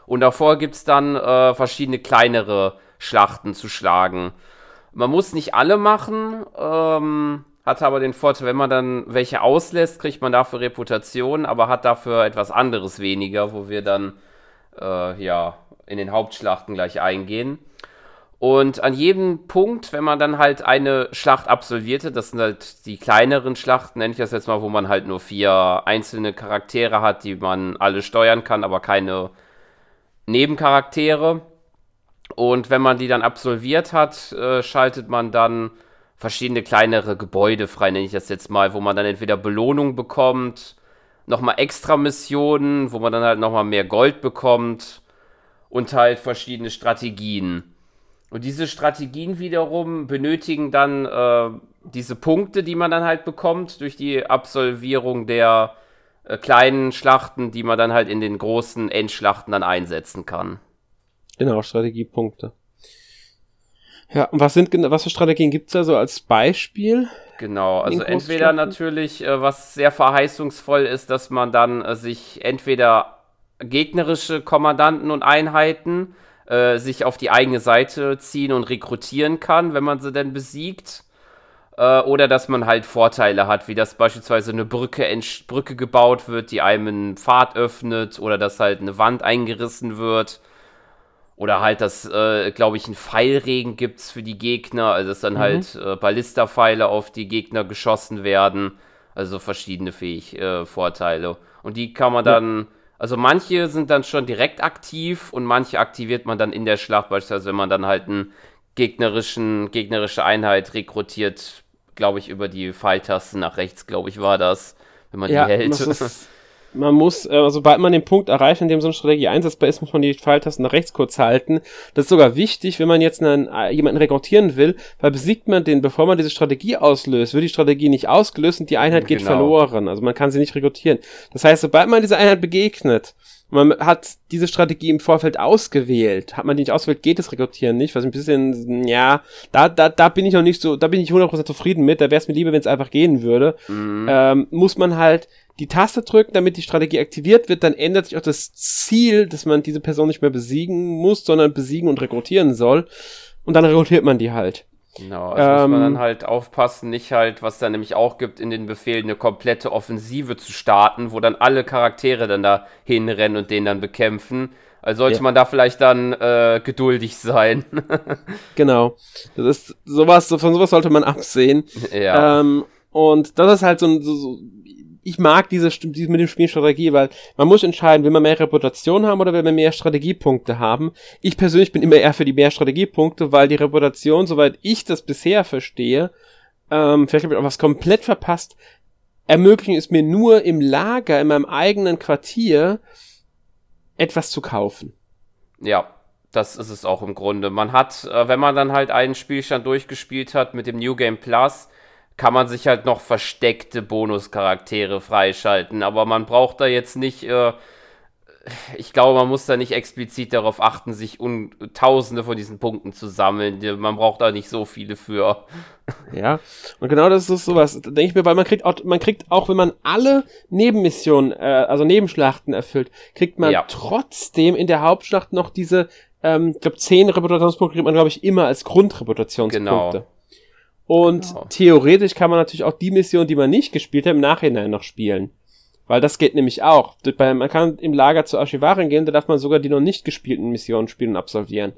Und davor gibt es dann äh, verschiedene kleinere Schlachten zu schlagen. Man muss nicht alle machen, ähm, hat aber den Vorteil, wenn man dann welche auslässt, kriegt man dafür Reputation, aber hat dafür etwas anderes weniger, wo wir dann äh, ja in den Hauptschlachten gleich eingehen. Und an jedem Punkt, wenn man dann halt eine Schlacht absolvierte, das sind halt die kleineren Schlachten, nenne ich das jetzt mal, wo man halt nur vier einzelne Charaktere hat, die man alle steuern kann, aber keine Nebencharaktere. Und wenn man die dann absolviert hat, äh, schaltet man dann verschiedene kleinere Gebäude frei, nenne ich das jetzt mal, wo man dann entweder Belohnung bekommt, nochmal extra Missionen, wo man dann halt nochmal mehr Gold bekommt und halt verschiedene Strategien. Und diese Strategien wiederum benötigen dann äh, diese Punkte, die man dann halt bekommt durch die Absolvierung der äh, kleinen Schlachten, die man dann halt in den großen Endschlachten dann einsetzen kann. Genau, Strategiepunkte. Ja, und was sind was für Strategien gibt's da so als Beispiel? Genau, also entweder natürlich, äh, was sehr verheißungsvoll ist, dass man dann äh, sich entweder gegnerische Kommandanten und Einheiten äh, sich auf die eigene Seite ziehen und rekrutieren kann, wenn man sie denn besiegt. Äh, oder dass man halt Vorteile hat, wie dass beispielsweise eine Brücke, Brücke gebaut wird, die einem einen Pfad öffnet, oder dass halt eine Wand eingerissen wird oder halt, dass, äh, glaube ich, ein Pfeilregen gibt es für die Gegner, also dass dann mhm. halt äh, Ballistapfeile auf die Gegner geschossen werden. Also verschiedene Fähig äh, Vorteile. Und die kann man dann, also manche sind dann schon direkt aktiv und manche aktiviert man dann in der Schlacht, beispielsweise wenn man dann halt eine gegnerischen, gegnerische Einheit rekrutiert, glaube ich, über die Pfeiltasten nach rechts, glaube ich, war das, wenn man ja, die hält. Das ist, man muss, äh, sobald man den Punkt erreicht, in dem so eine Strategie einsetzbar ist, muss man die Pfeiltasten nach rechts kurz halten. Das ist sogar wichtig, wenn man jetzt einen, äh, jemanden rekrutieren will, weil besiegt man den, bevor man diese Strategie auslöst, wird die Strategie nicht ausgelöst und die Einheit geht genau. verloren. Also man kann sie nicht rekrutieren. Das heißt, sobald man diese Einheit begegnet, man hat diese Strategie im Vorfeld ausgewählt. Hat man die nicht ausgewählt, geht das Rekrutieren nicht, was ein bisschen, ja, da, da, da bin ich noch nicht so, da bin ich 100% zufrieden mit, da wäre es mir lieber, wenn es einfach gehen würde. Mhm. Ähm, muss man halt die Taste drücken, damit die Strategie aktiviert wird, dann ändert sich auch das Ziel, dass man diese Person nicht mehr besiegen muss, sondern besiegen und rekrutieren soll. Und dann rekrutiert man die halt. Genau, also ähm, muss man dann ähm, halt aufpassen, nicht halt, was da nämlich auch gibt, in den Befehlen eine komplette Offensive zu starten, wo dann alle Charaktere dann da hinrennen und den dann bekämpfen. Also sollte ja. man da vielleicht dann äh, geduldig sein. genau. Das ist sowas, von sowas sollte man absehen. Ja. Ähm, und das ist halt so ein, so, so ich mag diese, diese mit dem Spielstrategie, weil man muss entscheiden, will man mehr Reputation haben oder will man mehr Strategiepunkte haben. Ich persönlich bin immer eher für die mehr Strategiepunkte, weil die Reputation, soweit ich das bisher verstehe, ähm, vielleicht habe ich auch was komplett verpasst, ermöglichen es mir nur im Lager, in meinem eigenen Quartier, etwas zu kaufen. Ja, das ist es auch im Grunde. Man hat, äh, wenn man dann halt einen Spielstand durchgespielt hat mit dem New Game Plus, kann man sich halt noch versteckte Bonuscharaktere freischalten. Aber man braucht da jetzt nicht, äh, ich glaube, man muss da nicht explizit darauf achten, sich tausende von diesen Punkten zu sammeln. Man braucht da nicht so viele für. Ja, und genau das ist sowas, denke ich mir, weil man kriegt auch, man kriegt auch, wenn man alle Nebenmissionen, äh, also Nebenschlachten erfüllt, kriegt man ja. trotzdem in der Hauptschlacht noch diese, ähm, ich glaube, zehn Reputationspunkte kriegt man, glaube ich, immer als Grundreputationspunkte. Genau. Und genau. theoretisch kann man natürlich auch die Mission, die man nicht gespielt hat, im Nachhinein noch spielen. Weil das geht nämlich auch. Man kann im Lager zu Archivaren gehen, da darf man sogar die noch nicht gespielten Missionen spielen und absolvieren.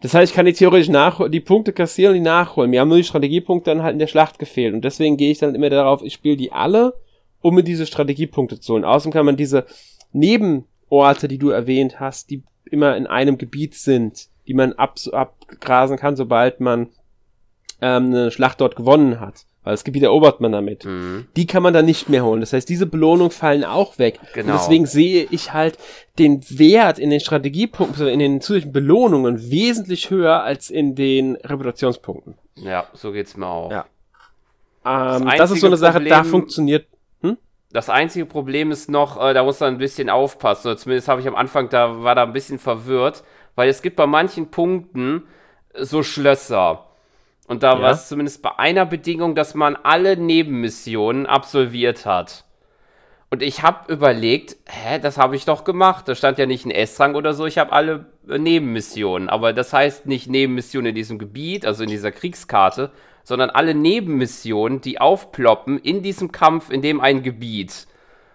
Das heißt, ich kann die theoretisch nach die Punkte kassieren und die nachholen. Mir haben nur die Strategiepunkte dann halt in der Schlacht gefehlt. Und deswegen gehe ich dann immer darauf, ich spiele die alle, um mir diese Strategiepunkte zu holen. Außerdem kann man diese Nebenorte, die du erwähnt hast, die immer in einem Gebiet sind, die man ab, abgrasen kann, sobald man ähm, eine Schlacht dort gewonnen hat. Weil das Gebiet erobert man damit. Mhm. Die kann man dann nicht mehr holen. Das heißt, diese Belohnungen fallen auch weg. Genau. Und deswegen sehe ich halt den Wert in den Strategiepunkten, in den zusätzlichen Belohnungen wesentlich höher als in den Reputationspunkten. Ja, so geht's mir auch. Ja. Ähm, das, das, ist so eine Sache, Problem, da funktioniert. Hm? Das einzige Problem ist noch, äh, da muss man ein bisschen aufpassen. Oder zumindest habe ich am Anfang, da war da ein bisschen verwirrt, weil es gibt bei manchen Punkten so Schlösser. Und da Ja. war es zumindest bei einer Bedingung, dass man alle Nebenmissionen absolviert hat. Und ich habe überlegt, hä, das habe ich doch gemacht. Da stand ja nicht ein S-Rang oder so. Ich habe alle äh, Nebenmissionen. Aber das heißt nicht Nebenmissionen in diesem Gebiet, also in dieser Kriegskarte, sondern alle Nebenmissionen, die aufploppen in diesem Kampf, in dem ein Gebiet.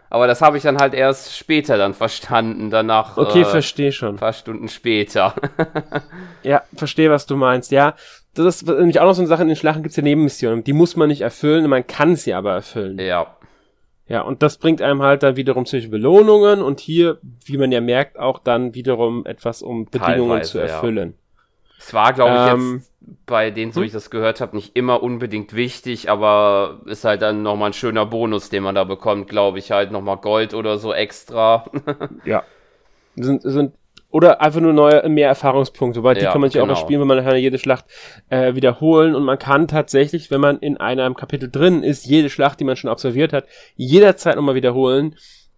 Aber das habe ich dann halt erst später dann verstanden, danach Okay, äh, verstehe schon. ein paar Stunden später. Ja, verstehe, was du meinst. Ja, das ist nämlich auch noch so eine Sache, in den Schlachten gibt's ja Nebenmissionen. Die muss man nicht erfüllen, man kann sie aber erfüllen. ja. Ja, und das bringt einem halt dann wiederum solche Belohnungen und hier, wie man ja merkt, auch dann wiederum etwas, um Bedingungen Teilweise, zu ja. Es war, glaube ich, Ähm, jetzt bei denen, so wie ich das gehört habe, nicht immer unbedingt wichtig, aber ist halt dann nochmal ein schöner Bonus, den man da bekommt, glaube ich, halt nochmal Gold oder so extra. Ja. Sind, sind, oder einfach nur neue, mehr Erfahrungspunkte, weil die Ja, kann man sich auch genau. noch spielen, wenn man nachher jede Schlacht äh, wiederholen und man kann tatsächlich, wenn man in einem Kapitel drin ist, jede Schlacht, die man schon absolviert hat, jederzeit nochmal wiederholen.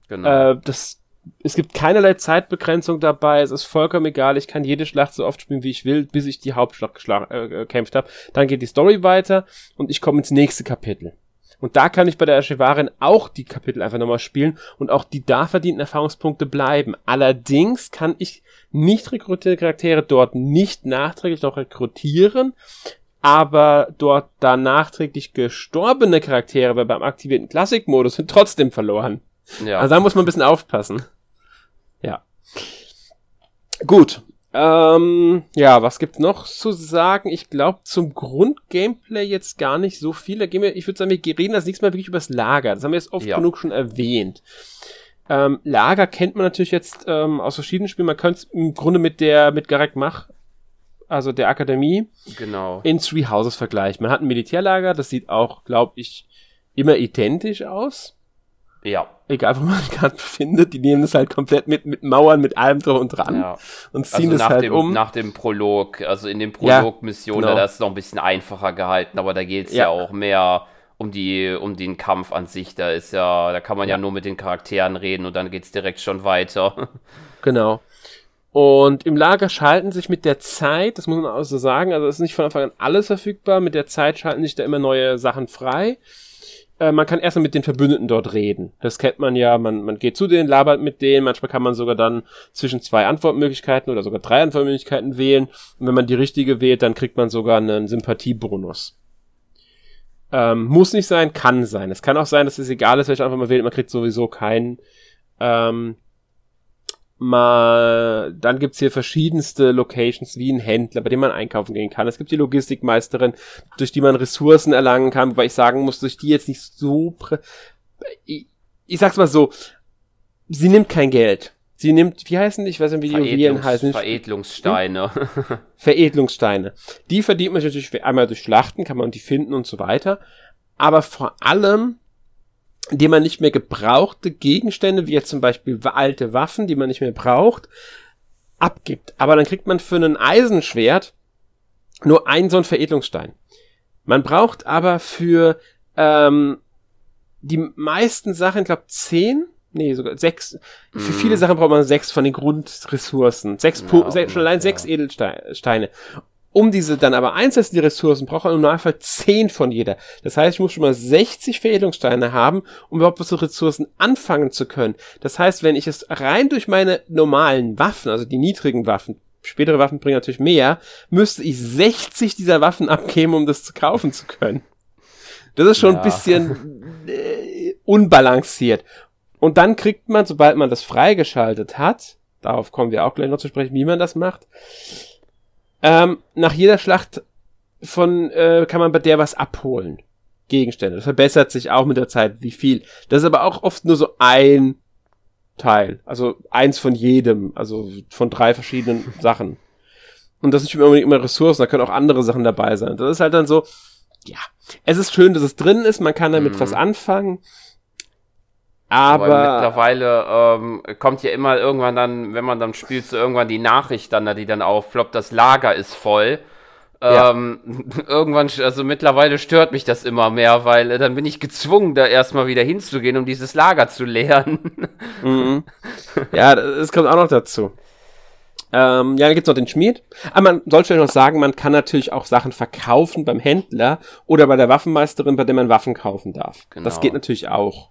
genau. Äh, das, es gibt keinerlei Zeitbegrenzung dabei, es ist vollkommen egal, ich kann jede Schlacht so oft spielen, wie ich will, bis ich die Hauptschlacht geschla- äh, gekämpft habe. Dann geht die Story weiter und ich komme ins nächste Kapitel. Und da kann ich bei der Archivarin auch die Kapitel einfach nochmal spielen und auch die da verdienten Erfahrungspunkte bleiben. Allerdings kann ich nicht rekrutierte Charaktere dort nicht nachträglich noch rekrutieren, aber dort da nachträglich gestorbene Charaktere weil beim aktivierten Klassikmodus sind trotzdem verloren. ja. Also da muss man ein bisschen aufpassen. Ja. Gut. Ähm, ja, was gibt's noch zu sagen? Ich glaube, zum Grundgameplay jetzt gar nicht so viel. Da gehen wir, ich würde sagen, wir reden das nächste Mal wirklich über das Lager. Das haben wir jetzt oft Ja. genug schon erwähnt. Ähm, Lager kennt man natürlich jetzt ähm, aus verschiedenen Spielen. Man könnte es im Grunde mit der, mit Garek Mach, also der Akademie, genau. in Three Houses vergleichen. Man hat ein Militärlager, das sieht auch, glaube ich, immer identisch aus Ja. egal wo man sich gerade befindet, die nehmen das halt komplett mit, mit Mauern, mit allem drum und dran ja. und ziehen Also nach, halt dem, um. nach dem Prolog, also in den Ja, Prolog-Missionen, genau. da ist es noch ein bisschen einfacher gehalten, aber da geht es ja. Ja. auch mehr um die, um den Kampf an sich. Da ist ja, da kann man ja, Ja. nur mit den Charakteren reden und dann geht es direkt schon weiter. Genau. Und im Lager schalten sich mit der Zeit, das muss man auch so sagen, also es ist nicht von Anfang an alles verfügbar, mit der Zeit schalten sich da immer neue Sachen frei. Äh, man kann erstmal mit den Verbündeten dort reden. Das kennt man ja, man, man geht zu denen, labert mit denen, manchmal kann man sogar dann zwischen zwei Antwortmöglichkeiten oder sogar drei Antwortmöglichkeiten wählen. Und wenn man die richtige wählt, dann kriegt man sogar einen Sympathiebonus. Ähm, muss nicht sein, kann sein. Es kann auch sein, dass es egal ist, welche Antwort man wählt, man kriegt sowieso keinen. Ähm, mal, dann gibt's hier verschiedenste Locations wie ein Händler, bei dem man einkaufen gehen kann. Es gibt die Logistikmeisterin, durch die man Ressourcen erlangen kann, wobei ich sagen muss, durch die jetzt nicht so, prä ich, ich sag's mal so, sie nimmt kein Geld. Sie nimmt, wie heißen die? Ich weiß nicht, wie die Juwelen heißen. Veredlungssteine. Veredlungssteine. Die verdient man natürlich einmal durch Schlachten, kann man die finden und so weiter. Aber vor allem, indem man nicht mehr gebrauchte Gegenstände, wie jetzt zum Beispiel alte Waffen, die man nicht mehr braucht, abgibt. Aber dann kriegt man für ein Eisenschwert nur einen so einen Veredlungsstein. Man braucht aber für ähm, die meisten Sachen, ich glaube zehn, nee, sogar sechs. Für Mhm. viele Sachen braucht man sechs von den Grundressourcen. Sechs, Ja, sechs schon allein ungefähr. sechs Edelsteine. Um diese dann aber einzusetzen, die Ressourcen, braucht man im Normalfall 10 von jeder. Das heißt, ich muss schon mal 60 Veredelungssteine haben, um überhaupt was mit Ressourcen anfangen zu können. Das heißt, wenn ich es rein durch meine normalen Waffen, also die niedrigen Waffen, spätere Waffen bringen natürlich mehr, müsste ich 60 dieser Waffen abgeben, um das zu kaufen zu können. Das ist schon Ja. ein bisschen äh, unbalanciert. Und dann kriegt man, sobald man das freigeschaltet hat, darauf kommen wir auch gleich noch zu sprechen, wie man das macht, ähm, nach jeder Schlacht von äh, kann man bei der was abholen. Gegenstände. Das verbessert sich auch mit der Zeit, wie viel. Das ist aber auch oft nur so ein Teil. Also eins von jedem. Also von drei verschiedenen Sachen. Und das sind nicht unbedingt immer Ressourcen, da können auch andere Sachen dabei sein. Das ist halt dann so, ja. Es ist schön, dass es drin ist, man kann damit Mhm. was anfangen. Aber Aber, mittlerweile ähm, kommt ja immer irgendwann dann, wenn man dann spielt, so irgendwann die Nachricht dann, da die dann aufploppt, das Lager ist voll. Ja. Ähm, irgendwann, also mittlerweile stört mich das immer mehr, weil äh, dann bin ich gezwungen, da erstmal wieder hinzugehen, um dieses Lager zu leeren. Mhm. Ja, das kommt auch noch dazu. Ähm, ja, dann gibt's noch den Schmied. Aber man soll vielleicht noch sagen, man kann natürlich auch Sachen verkaufen beim Händler oder bei der Waffenmeisterin, bei der man Waffen kaufen darf. Genau. Das geht natürlich auch.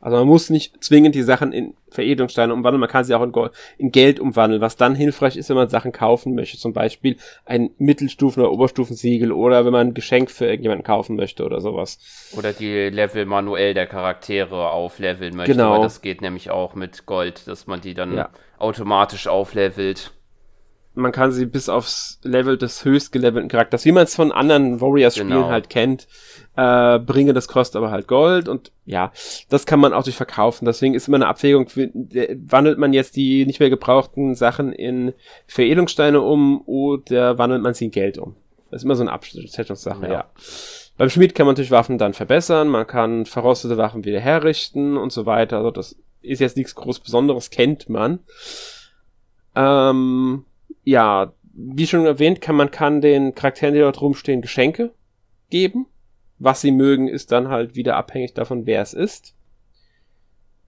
Also man muss nicht zwingend die Sachen in Veredelungssteine umwandeln, man kann sie auch in, Gold, in Geld umwandeln, was dann hilfreich ist, wenn man Sachen kaufen möchte. Zum Beispiel ein Mittelstufen- oder Oberstufensiegel oder wenn man ein Geschenk für irgendjemanden kaufen möchte oder sowas. Oder die Level manuell der Charaktere aufleveln möchte. Genau. Das geht nämlich auch mit Gold, dass man die dann Ja. automatisch auflevelt. Man kann sie bis aufs Level des höchst gelevelten Charakters, wie man es von anderen Warriors-Spielen Genau. halt kennt, äh, bringe. Das kostet aber halt Gold und ja, das kann man auch durch verkaufen. Deswegen ist immer eine Abwägung, der- wandelt man jetzt die nicht mehr gebrauchten Sachen in Veredelungssteine um oder wandelt man sie in Geld um. Das ist immer so eine Abschätzungssache, ja. Ja. Beim Schmied kann man natürlich Waffen dann verbessern, man kann verrostete Waffen wieder herrichten und so weiter. Also das ist jetzt nichts groß Besonderes, kennt man. Ähm, ja, wie schon erwähnt, kann man kann den Charakteren, die dort rumstehen, Geschenke geben. Was sie mögen, ist dann halt wieder abhängig davon, wer es ist.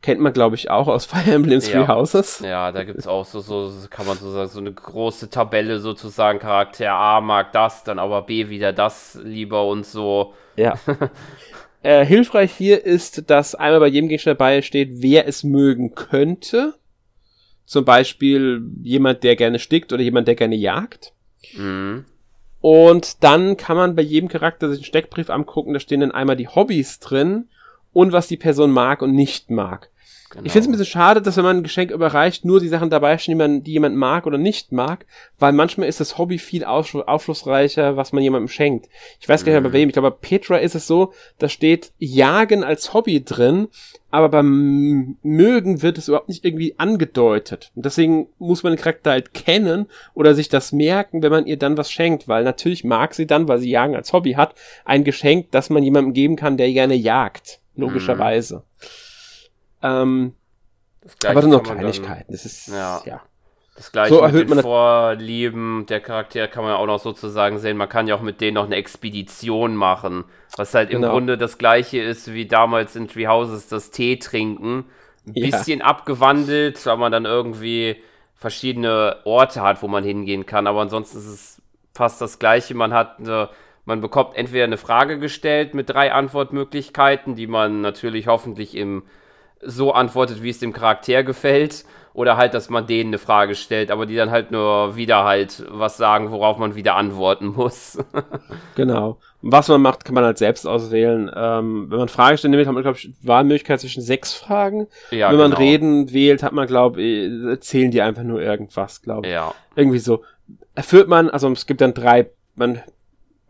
Kennt man, glaube ich, auch aus Fire Emblem Three Ja. Houses. Ja, da gibt's auch so, so, so, kann man so sagen, so eine große Tabelle sozusagen. Charakter A mag das, dann aber B wieder das lieber und so. Ja. äh, hilfreich hier ist, dass einmal bei jedem Gegenstand dabei steht, wer es mögen könnte. Zum Beispiel jemand, der gerne stickt oder jemand, der gerne jagt. Mhm. Und dann kann man bei jedem Charakter sich einen Steckbrief angucken, da stehen dann einmal die Hobbys drin und was die Person mag und nicht mag. Genau. Ich finde es ein bisschen schade, dass wenn man ein Geschenk überreicht, nur die Sachen dabei stehen, die, man, die jemand mag oder nicht mag, weil manchmal ist das Hobby viel aufschlu- aufschlussreicher, was man jemandem schenkt. Ich weiß gar nicht mehr bei wem, ich glaube bei Petra ist es so, da steht Jagen als Hobby drin, aber beim Mögen wird es überhaupt nicht irgendwie angedeutet. Und deswegen muss man den Charakter halt kennen oder sich das merken, wenn man ihr dann was schenkt, weil natürlich mag sie dann, weil sie Jagen als Hobby hat, ein Geschenk, das man jemandem geben kann, der gerne jagt. Logischerweise. Ähm, Das Gleiche aber dann- Kleinigkeiten. Das ist, ja. Ja. Das gleiche So mit erhöht den man Vorlieben der Charaktere kann man ja auch noch sozusagen sehen. Man kann ja auch mit denen noch eine Expedition machen. Was halt im Genau. Grunde das gleiche ist wie damals in Three Houses das Tee trinken. Ein Ja. bisschen abgewandelt, weil man dann irgendwie verschiedene Orte hat, wo man hingehen kann. Aber ansonsten ist es fast das gleiche. Man hat eine, man bekommt entweder eine Frage gestellt mit drei Antwortmöglichkeiten, die man natürlich hoffentlich im so antwortet, wie es dem Charakter gefällt. Oder halt, dass man denen eine Frage stellt, aber die dann halt nur wieder halt was sagen, worauf man wieder antworten muss. Genau. Was man macht, kann man halt selbst auswählen. Ähm, wenn man Fragen stellt, hat man, glaube ich, Wahlmöglichkeit zwischen sechs Fragen. ja, wenn man genau. Reden wählt, hat man, glaube ich, erzählen die einfach nur irgendwas, glaube ich. Ja, Irgendwie so. Erfüllt man, also es gibt dann drei, man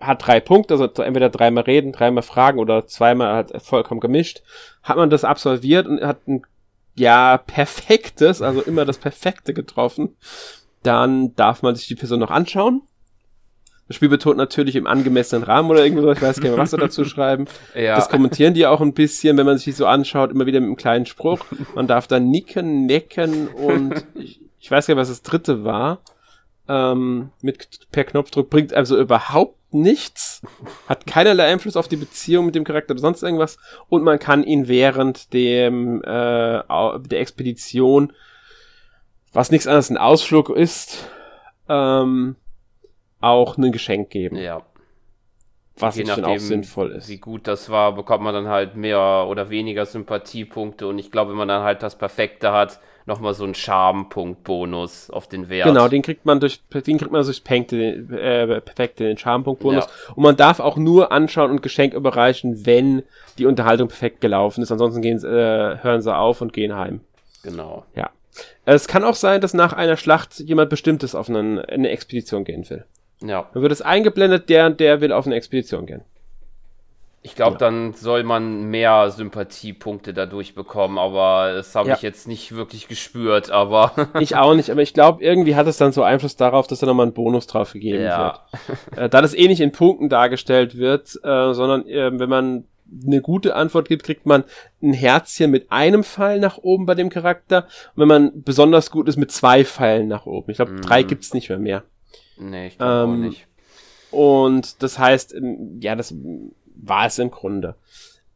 hat drei Punkte, also entweder dreimal reden, dreimal fragen oder zweimal halt vollkommen gemischt. Hat man das absolviert und hat ein ja perfektes, also immer das Perfekte getroffen, dann darf man sich die Person noch anschauen. Das Spiel betont natürlich im angemessenen Rahmen oder irgendwo ich weiß gar nicht mehr, was sie dazu schreiben. ja. Das kommentieren die auch ein bisschen, wenn man sich die so anschaut, immer wieder mit einem kleinen Spruch. Man darf dann nicken, necken und ich, ich weiß gar nicht, was das dritte war. Ähm, mit per Knopfdruck bringt also überhaupt nichts, hat keinerlei Einfluss auf die Beziehung mit dem Charakter oder sonst irgendwas und man kann ihn während dem äh, der Expedition, was nichts anderes ein Ausflug ist, ähm, auch ein Geschenk geben, ja. was Je dann auch nachdem, sinnvoll ist. Wie gut das war, bekommt man dann halt mehr oder weniger Sympathiepunkte. Und ich glaube, wenn man dann halt das Perfekte hat, nochmal so einen Charmpunkt-Bonus auf den Wert. Genau, den kriegt man durch, den kriegt man durch Perfekte, äh, Perfekte den Charmpunktbonus. Und man darf auch nur anschauen und Geschenk überreichen, wenn die Unterhaltung perfekt gelaufen ist. Ansonsten gehen, äh, hören sie auf und gehen heim. Genau. Ja. Es kann auch sein, dass nach einer Schlacht jemand Bestimmtes auf einen, eine Expedition gehen will. Ja. Dann wird es eingeblendet, der und der will auf eine Expedition gehen. Ich glaube, Ja. dann soll man mehr Sympathiepunkte dadurch bekommen, aber das habe Ja. ich jetzt nicht wirklich gespürt, aber Ich auch nicht, aber ich glaube, irgendwie hat es dann so Einfluss darauf, dass da nochmal ein Bonus drauf gegeben Ja. wird. Äh, da das eh nicht in Punkten dargestellt wird, äh, sondern äh, wenn man eine gute Antwort gibt, kriegt man ein Herzchen mit einem Pfeil nach oben bei dem Charakter. Und wenn man besonders gut ist, mit zwei Pfeilen nach oben. Ich glaube, Mhm. drei gibt's nicht mehr mehr. nee, ich glaube Ähm, auch nicht. Und das heißt, ähm, ja, das war es im Grunde.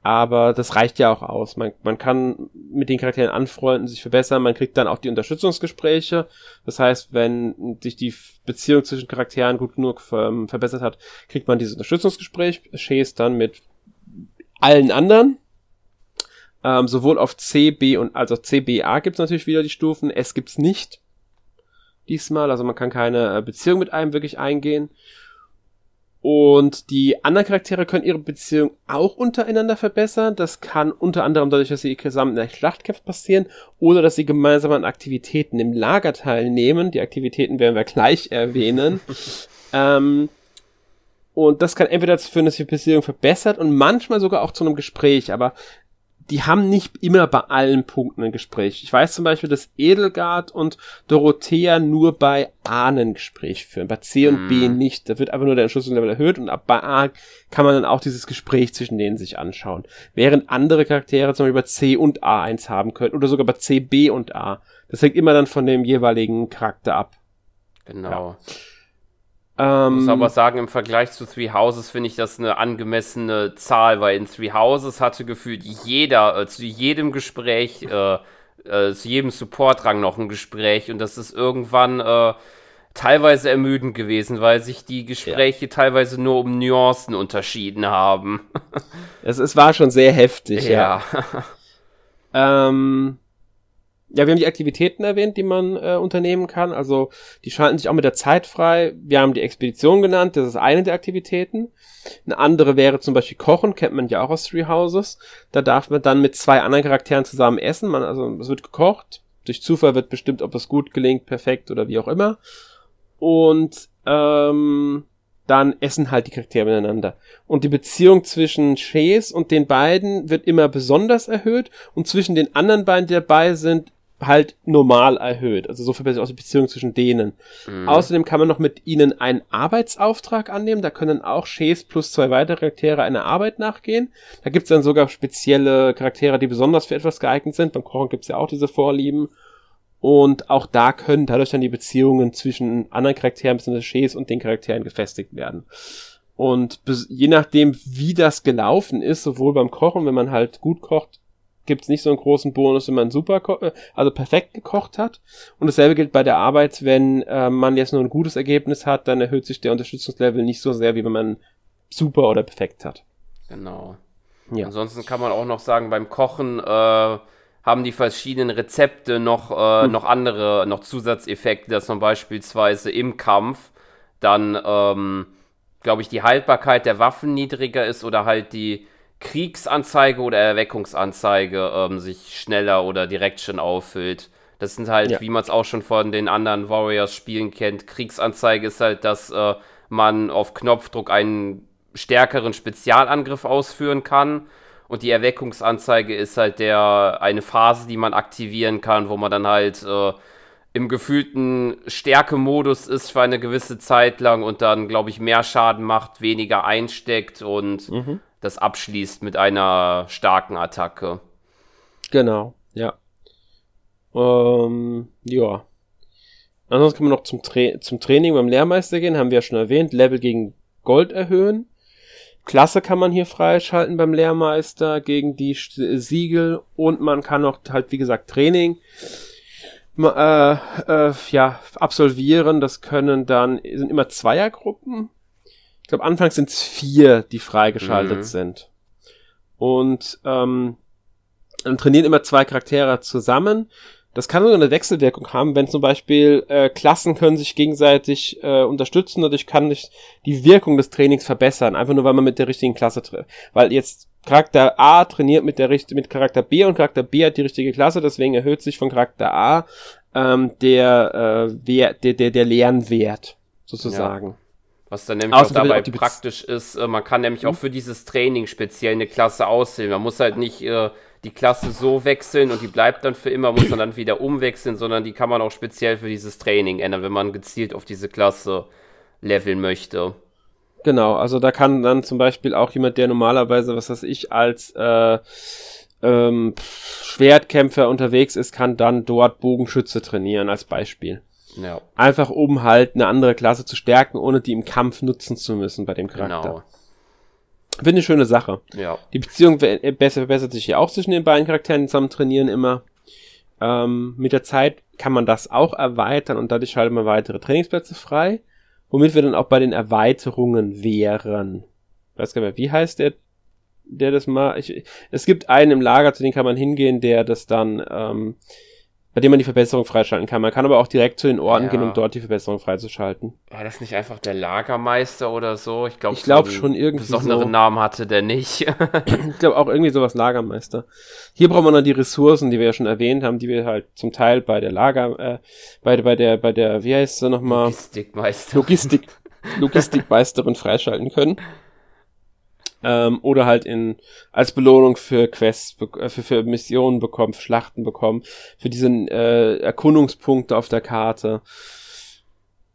aber das reicht ja auch aus. Man, man kann mit den Charakteren anfreunden, sich verbessern, man kriegt dann auch die Unterstützungsgespräche. Das heißt, wenn sich die Beziehung zwischen Charakteren gut genug ähm, verbessert hat, kriegt man dieses Unterstützungsgespräch, Chase dann mit allen anderen. Ähm, sowohl auf C, B und als auch C, B, A gibt es natürlich wieder die Stufen. S gibt's nicht diesmal, also man kann keine äh, Beziehung mit einem wirklich eingehen. Und die anderen Charaktere können ihre Beziehung auch untereinander verbessern. Das kann unter anderem dadurch, dass sie zusammen in einer Schlacht kämpfen passieren oder dass sie gemeinsam an Aktivitäten im Lager teilnehmen. Die Aktivitäten werden wir gleich erwähnen. ähm, und das kann entweder dazu führen, dass die Beziehung verbessert und manchmal sogar auch zu einem Gespräch. Aber die haben nicht immer bei allen Punkten ein Gespräch. Ich weiß zum Beispiel, dass Edelgard und Dorothea nur bei A ein Gespräch führen, bei C und. B mhm. nicht. Da wird einfach nur der Entschlüsselungslevel erhöht und ab bei A kann man dann auch dieses Gespräch zwischen denen sich anschauen. Während andere Charaktere zum Beispiel bei C und A eins haben können oder sogar bei C, B und A. Das hängt immer dann von dem jeweiligen Charakter ab. Genau. Ja. Ähm, ich muss aber sagen, im Vergleich zu Three Houses finde ich das eine angemessene Zahl, weil in Three Houses hatte gefühlt jeder, äh, zu jedem Gespräch, äh, äh, zu jedem Support-Rang noch ein Gespräch und das ist irgendwann äh, teilweise ermüdend gewesen, weil sich die Gespräche ja. teilweise nur um Nuancen unterschieden haben. es, es war schon sehr heftig, ja. ja. ähm, ja, wir haben die Aktivitäten erwähnt, die man äh, unternehmen kann. Also die schalten sich auch mit der Zeit frei. Wir haben die Expedition genannt, das ist eine der Aktivitäten. Eine andere wäre zum Beispiel Kochen, kennt man ja auch aus Three Houses. Da darf man dann mit zwei anderen Charakteren zusammen essen. Man, also es wird gekocht. Durch Zufall wird bestimmt, ob es gut gelingt, perfekt oder wie auch immer. Und ähm, dann essen halt die Charaktere miteinander. Und die Beziehung zwischen Chase und den beiden wird immer besonders erhöht und zwischen den anderen beiden, die dabei sind, halt normal erhöht. Also so verbessert auch die Beziehung zwischen denen. Mhm. Außerdem kann man noch mit ihnen einen Arbeitsauftrag annehmen. Da können auch Chase plus zwei weitere Charaktere einer Arbeit nachgehen. Da gibt's dann sogar spezielle Charaktere, die besonders für etwas geeignet sind. Beim Kochen gibt's ja auch diese Vorlieben. Und auch da können dadurch dann die Beziehungen zwischen anderen Charakteren, bzw. Chase und den Charakteren gefestigt werden. Und je nachdem, wie das gelaufen ist, sowohl beim Kochen, wenn man halt gut kocht, gibt es nicht so einen großen Bonus, wenn man super, äh, also perfekt gekocht hat. Und dasselbe gilt bei der Arbeit, wenn äh, man jetzt nur ein gutes Ergebnis hat, dann erhöht sich der Unterstützungslevel nicht so sehr, wie wenn man super oder perfekt hat. Genau. Ja. Ansonsten kann man auch noch sagen, beim Kochen äh, haben die verschiedenen Rezepte noch, äh, hm. noch andere, noch Zusatzeffekte, dass man beispielsweise im Kampf dann, ähm, glaube ich, die Haltbarkeit der Waffen niedriger ist oder halt die Kriegsanzeige oder Erweckungsanzeige ähm, sich schneller oder direkt schon auffüllt. Das sind halt, ja. wie man es auch schon von den anderen Warriors-Spielen kennt, Kriegsanzeige ist halt, dass äh, man auf Knopfdruck einen stärkeren Spezialangriff ausführen kann. Und die Erweckungsanzeige ist halt der eine Phase, die man aktivieren kann, wo man dann halt äh, im gefühlten Stärkemodus ist für eine gewisse Zeit lang und dann, glaube ich, mehr Schaden macht, weniger einsteckt und mhm das abschließt mit einer starken Attacke. Genau, ja. Ähm, ja. Ansonsten kann man noch zum, Tra zum Training beim Lehrmeister gehen, haben wir ja schon erwähnt. Level gegen Gold erhöhen. Klasse kann man hier freischalten beim Lehrmeister gegen die Siegel und man kann auch halt, wie gesagt, Training äh, äh, ja, absolvieren. Das können dann, sind immer Zweiergruppen ich glaube, anfangs sind es vier, die freigeschaltet mhm. sind. Und ähm, dann trainieren immer zwei Charaktere zusammen. Das kann sogar eine Wechselwirkung haben, wenn zum Beispiel äh, Klassen können sich gegenseitig äh, unterstützen, dadurch kann sich die Wirkung des Trainings verbessern, einfach nur weil man mit der richtigen Klasse trifft. Weil jetzt Charakter A trainiert mit der mit Charakter B und Charakter B hat die richtige Klasse, deswegen erhöht sich von Charakter A ähm, der, äh, Wert, der, der, der Lernwert sozusagen. Ja. Was dann nämlich auch dabei praktisch ist, äh, man kann nämlich mhm. auch für dieses Training speziell eine Klasse auswählen. Man muss halt nicht äh, die Klasse so wechseln und die bleibt dann für immer, muss man dann wieder umwechseln, sondern die kann man auch speziell für dieses Training ändern, wenn man gezielt auf diese Klasse leveln möchte. Genau, also da kann dann zum Beispiel auch jemand, der normalerweise, was weiß ich, als äh, ähm, Schwertkämpfer unterwegs ist, kann dann dort Bogenschütze trainieren, als Beispiel. Ja. Einfach um halt eine andere Klasse zu stärken, ohne die im Kampf nutzen zu müssen bei dem Charakter. Genau. Finde eine schöne Sache. Ja. Die Beziehung be- besser verbessert sich ja auch zwischen den beiden Charakteren, die zusammen trainieren immer. Ähm, mit der Zeit kann man das auch erweitern und dadurch schaltet man weitere Trainingsplätze frei, womit wir dann auch bei den Erweiterungen wären. Ich weiß gar nicht mehr, wie heißt der, der das mal. Ich, es gibt einen im Lager, zu dem kann man hingehen, der das dann, ähm, bei dem man die Verbesserung freischalten kann. Man kann aber auch direkt zu den Orten Ja. gehen, um dort die Verbesserung freizuschalten. War das nicht einfach der Lagermeister oder so? Ich glaube, Ich glaub schon irgendwie besonderen so. Namen hatte der nicht. Ich glaube auch irgendwie sowas Lagermeister. Hier brauchen wir noch die Ressourcen, die wir ja schon erwähnt haben, die wir halt zum Teil bei der Lager, äh, bei, bei der, bei der, wie heißt sie nochmal? Logistikmeister. Logistik, Logistikmeisterin freischalten können. Ähm, oder halt in, als Belohnung für Quests, äh, für, für Missionen bekommen, für Schlachten bekommen, für diese äh, Erkundungspunkte auf der Karte.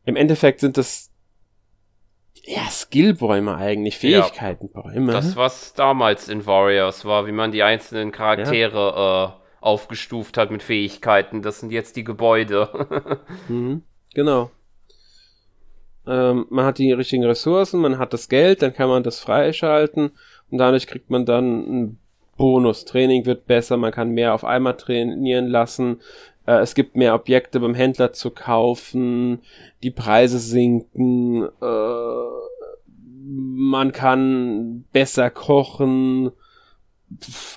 Im Endeffekt sind das ja Skillbäume eigentlich, Ja. Fähigkeitenbäume. Das, was damals in Warriors war, wie man die einzelnen Charaktere äh, aufgestuft hat mit Fähigkeiten. Das sind jetzt die Gebäude. Mhm, genau. Ähm, man hat die richtigen Ressourcen, man hat das Geld, dann kann man das freischalten und dadurch kriegt man dann einen Bonus. Training wird besser, man kann mehr auf einmal trainieren lassen. Äh, es gibt mehr Objekte beim Händler zu kaufen, die Preise sinken, äh, man kann besser kochen,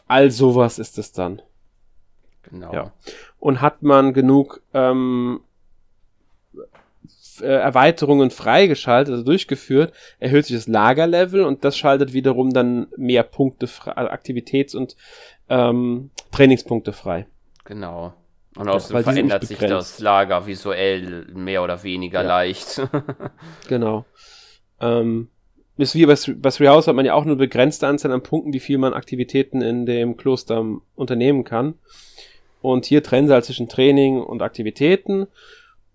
all sowas ist es dann. genau. Ja. Und hat man genug ähm, äh, Erweiterungen freigeschaltet, also durchgeführt, erhöht sich das Lagerlevel und das schaltet wiederum dann mehr Punkte, also Aktivitäts- und ähm, Trainingspunkte frei. Genau. Und außerdem sind verändert sich das Lager visuell mehr oder weniger Ja. leicht. Genau. Ähm, ist wie bei, Three- bei Three House hat man ja auch eine begrenzte Anzahl an Punkten, wie viel man Aktivitäten in dem Kloster unternehmen kann. Und hier trennen sie halt zwischen Training und Aktivitäten.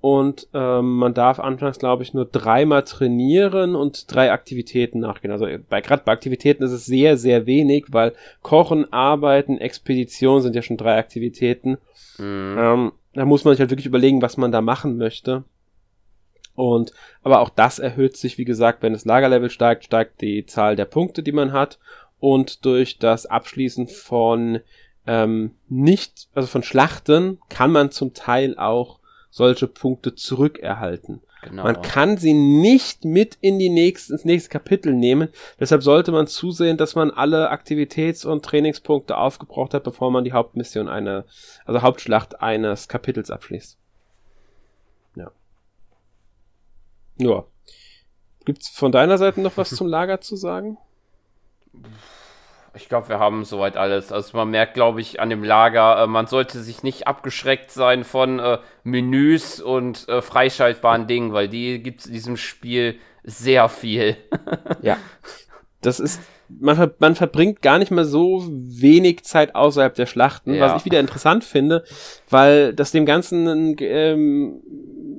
Und ähm, man darf anfangs, glaube ich, nur dreimal trainieren und drei Aktivitäten nachgehen. Also bei gerade bei Aktivitäten ist es sehr, sehr wenig, weil Kochen, Arbeiten, Expedition sind ja schon drei Aktivitäten. Mhm. Ähm, da muss man sich halt wirklich überlegen, was man da machen möchte. Und, aber auch das erhöht sich, wie gesagt, wenn das Lagerlevel steigt, steigt die Zahl der Punkte, die man hat. Und durch das Abschließen von ähm, nicht, also von Schlachten, kann man zum Teil auch solche Punkte zurückerhalten. Genau. Man kann sie nicht mit in die nächste, ins nächste Kapitel nehmen. Deshalb sollte man zusehen, dass man alle Aktivitäts- und Trainingspunkte aufgebraucht hat, bevor man die Hauptmission eine, also Hauptschlacht eines Kapitels abschließt. Ja. Ja. Gibt's von deiner Seite noch was zum Lager zu sagen? Ich glaube, wir haben soweit alles. Also man merkt, glaube ich, an dem Lager, äh, man sollte sich nicht abgeschreckt sein von äh, Menüs und äh, freischaltbaren Dingen, weil die gibt es in diesem Spiel sehr viel. Ja. Das ist, man, ver man verbringt gar nicht mehr so wenig Zeit außerhalb der Schlachten, Ja. was ich wieder interessant finde, weil das dem Ganzen ähm,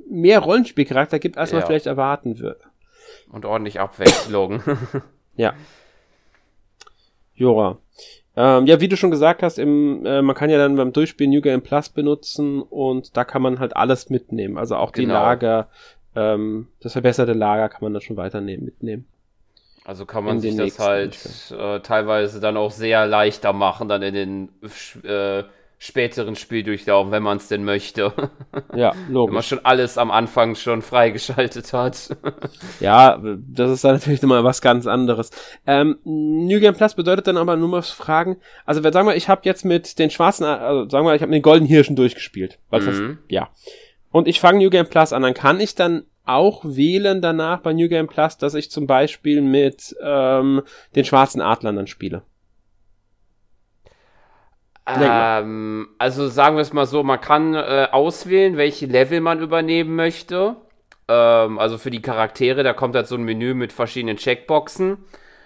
mehr Rollenspielcharakter gibt, als man Ja. vielleicht erwarten würde. Und ordentlich Abwechslung. Ja. Jora. Ähm, ja, wie du schon gesagt hast, im, äh, man kann ja dann beim Durchspielen New Game Plus benutzen und da kann man halt alles mitnehmen. Also auch die Genau. Lager, ähm, das verbesserte Lager kann man dann schon weiternehmen, mitnehmen. Also kann man sich das halt äh, teilweise dann auch sehr leichter machen, dann in den äh, späteren Spieldurchlaufen, wenn man es denn möchte. Ja, wenn man logisch. schon alles am Anfang schon freigeschaltet hat. Ja, das ist dann natürlich nochmal was ganz anderes. Ähm, New Game Plus bedeutet dann aber nur mal fragen, also wenn- sagen wir, ich habe jetzt mit den schwarzen, also sagen wir, ich habe mit den golden Hirschen durchgespielt. Weil das, Mhm. ja. Und ich fange New Game Plus an, dann kann ich dann auch wählen danach bei New Game Plus, dass ich zum Beispiel mit ähm, den schwarzen Adlern dann spiele. Ähm, also sagen wir es mal so, man kann äh, auswählen, welche Level man übernehmen möchte. Ähm, also für die Charaktere, da kommt halt so ein Menü mit verschiedenen Checkboxen.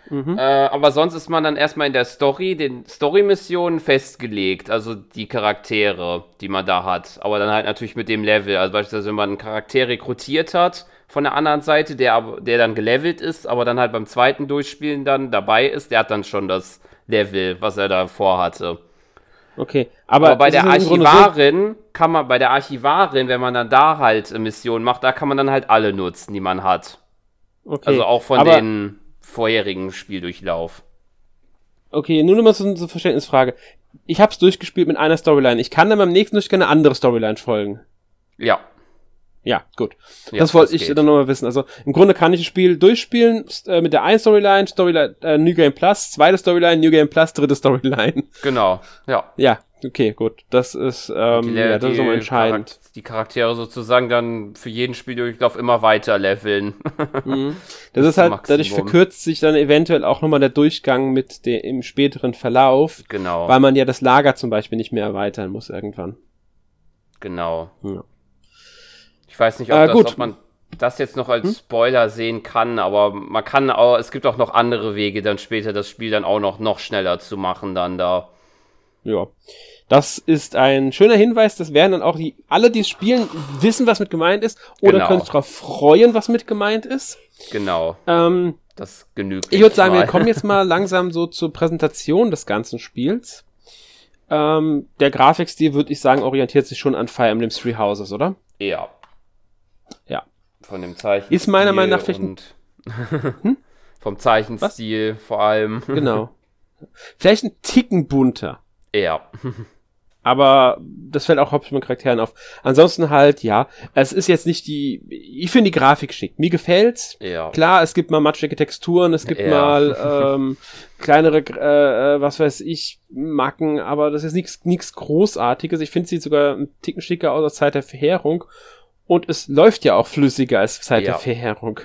Mhm. Äh, aber sonst ist man dann erstmal in der Story, den Story-Missionen festgelegt, also die Charaktere, die man da hat. Aber dann halt natürlich mit dem Level. Also beispielsweise, wenn man einen Charakter rekrutiert hat von der anderen Seite, der, aber- der dann gelevelt ist, aber dann halt beim zweiten Durchspielen dann dabei ist, der hat dann schon das Level, was er da vorhatte. Okay, aber, Aber bei der Archivarin kann man, bei der Archivarin, wenn man dann da halt äh, Missionen macht, da kann man dann halt alle nutzen, die man hat. okay, Also auch von aber, den vorherigen Spieldurchlauf. Okay, nur noch mal so eine Verständnisfrage. Ich hab's durchgespielt mit einer Storyline. Ich kann dann beim nächsten Durchgang eine andere Storyline folgen. Ja. Ja, gut. Ja, das wollte ich geht. dann nochmal wissen. Also im Grunde kann ich das Spiel durchspielen äh, mit der einen Storyline, Storyline äh, New Game Plus, zweite Storyline, New Game Plus, dritte Storyline. Genau, ja. Ja, okay, gut. Das ist, ähm, die, ja, das ist nochmal entscheidend. Charakter die Charaktere sozusagen dann für jeden Spieldurchlauf immer weiter leveln. mhm. Das ist halt, Maximum. dadurch verkürzt sich dann eventuell auch nochmal der Durchgang mit dem im späteren Verlauf. Genau. Weil man ja das Lager zum Beispiel nicht mehr erweitern muss irgendwann. Genau. Ja. Ich weiß nicht, ob, äh, das, ob man das jetzt noch als hm? Spoiler sehen kann, aber man kann auch, es gibt auch noch andere Wege, dann später das Spiel dann auch noch, noch schneller zu machen, dann da. Ja. Das ist ein schöner Hinweis, das werden dann auch die, alle, die es spielen, wissen, was mit gemeint ist, oder genau. können sich darauf freuen, was mit gemeint ist. Genau. Ähm, das genügt. Ich würde sagen, mal. wir kommen jetzt mal langsam so zur Präsentation des ganzen Spiels. Ähm, der Grafikstil, würde ich sagen, orientiert sich schon an Fire Emblem Three Houses, oder? Ja. Von dem Zeichen. Ist meiner Meinung nach vielleicht hm? vom Zeichenstil Was? vor allem. Genau. Vielleicht ein Ticken bunter. Ja. Aber das fällt auch hauptsächlich mit Charakteren auf. Ansonsten halt, ja, es ist jetzt nicht die, ich finde die Grafik schick. Mir gefällt's. Ja. Klar, es gibt mal matschige Texturen, es gibt ja. mal ähm, kleinere, äh, äh, was weiß ich, Macken, aber das ist nichts nichts Großartiges. Ich finde, sie sogar ein Ticken schicker aus als Zeit der Verheerung. Und es läuft ja auch flüssiger als Zeit ja. der Verheerung.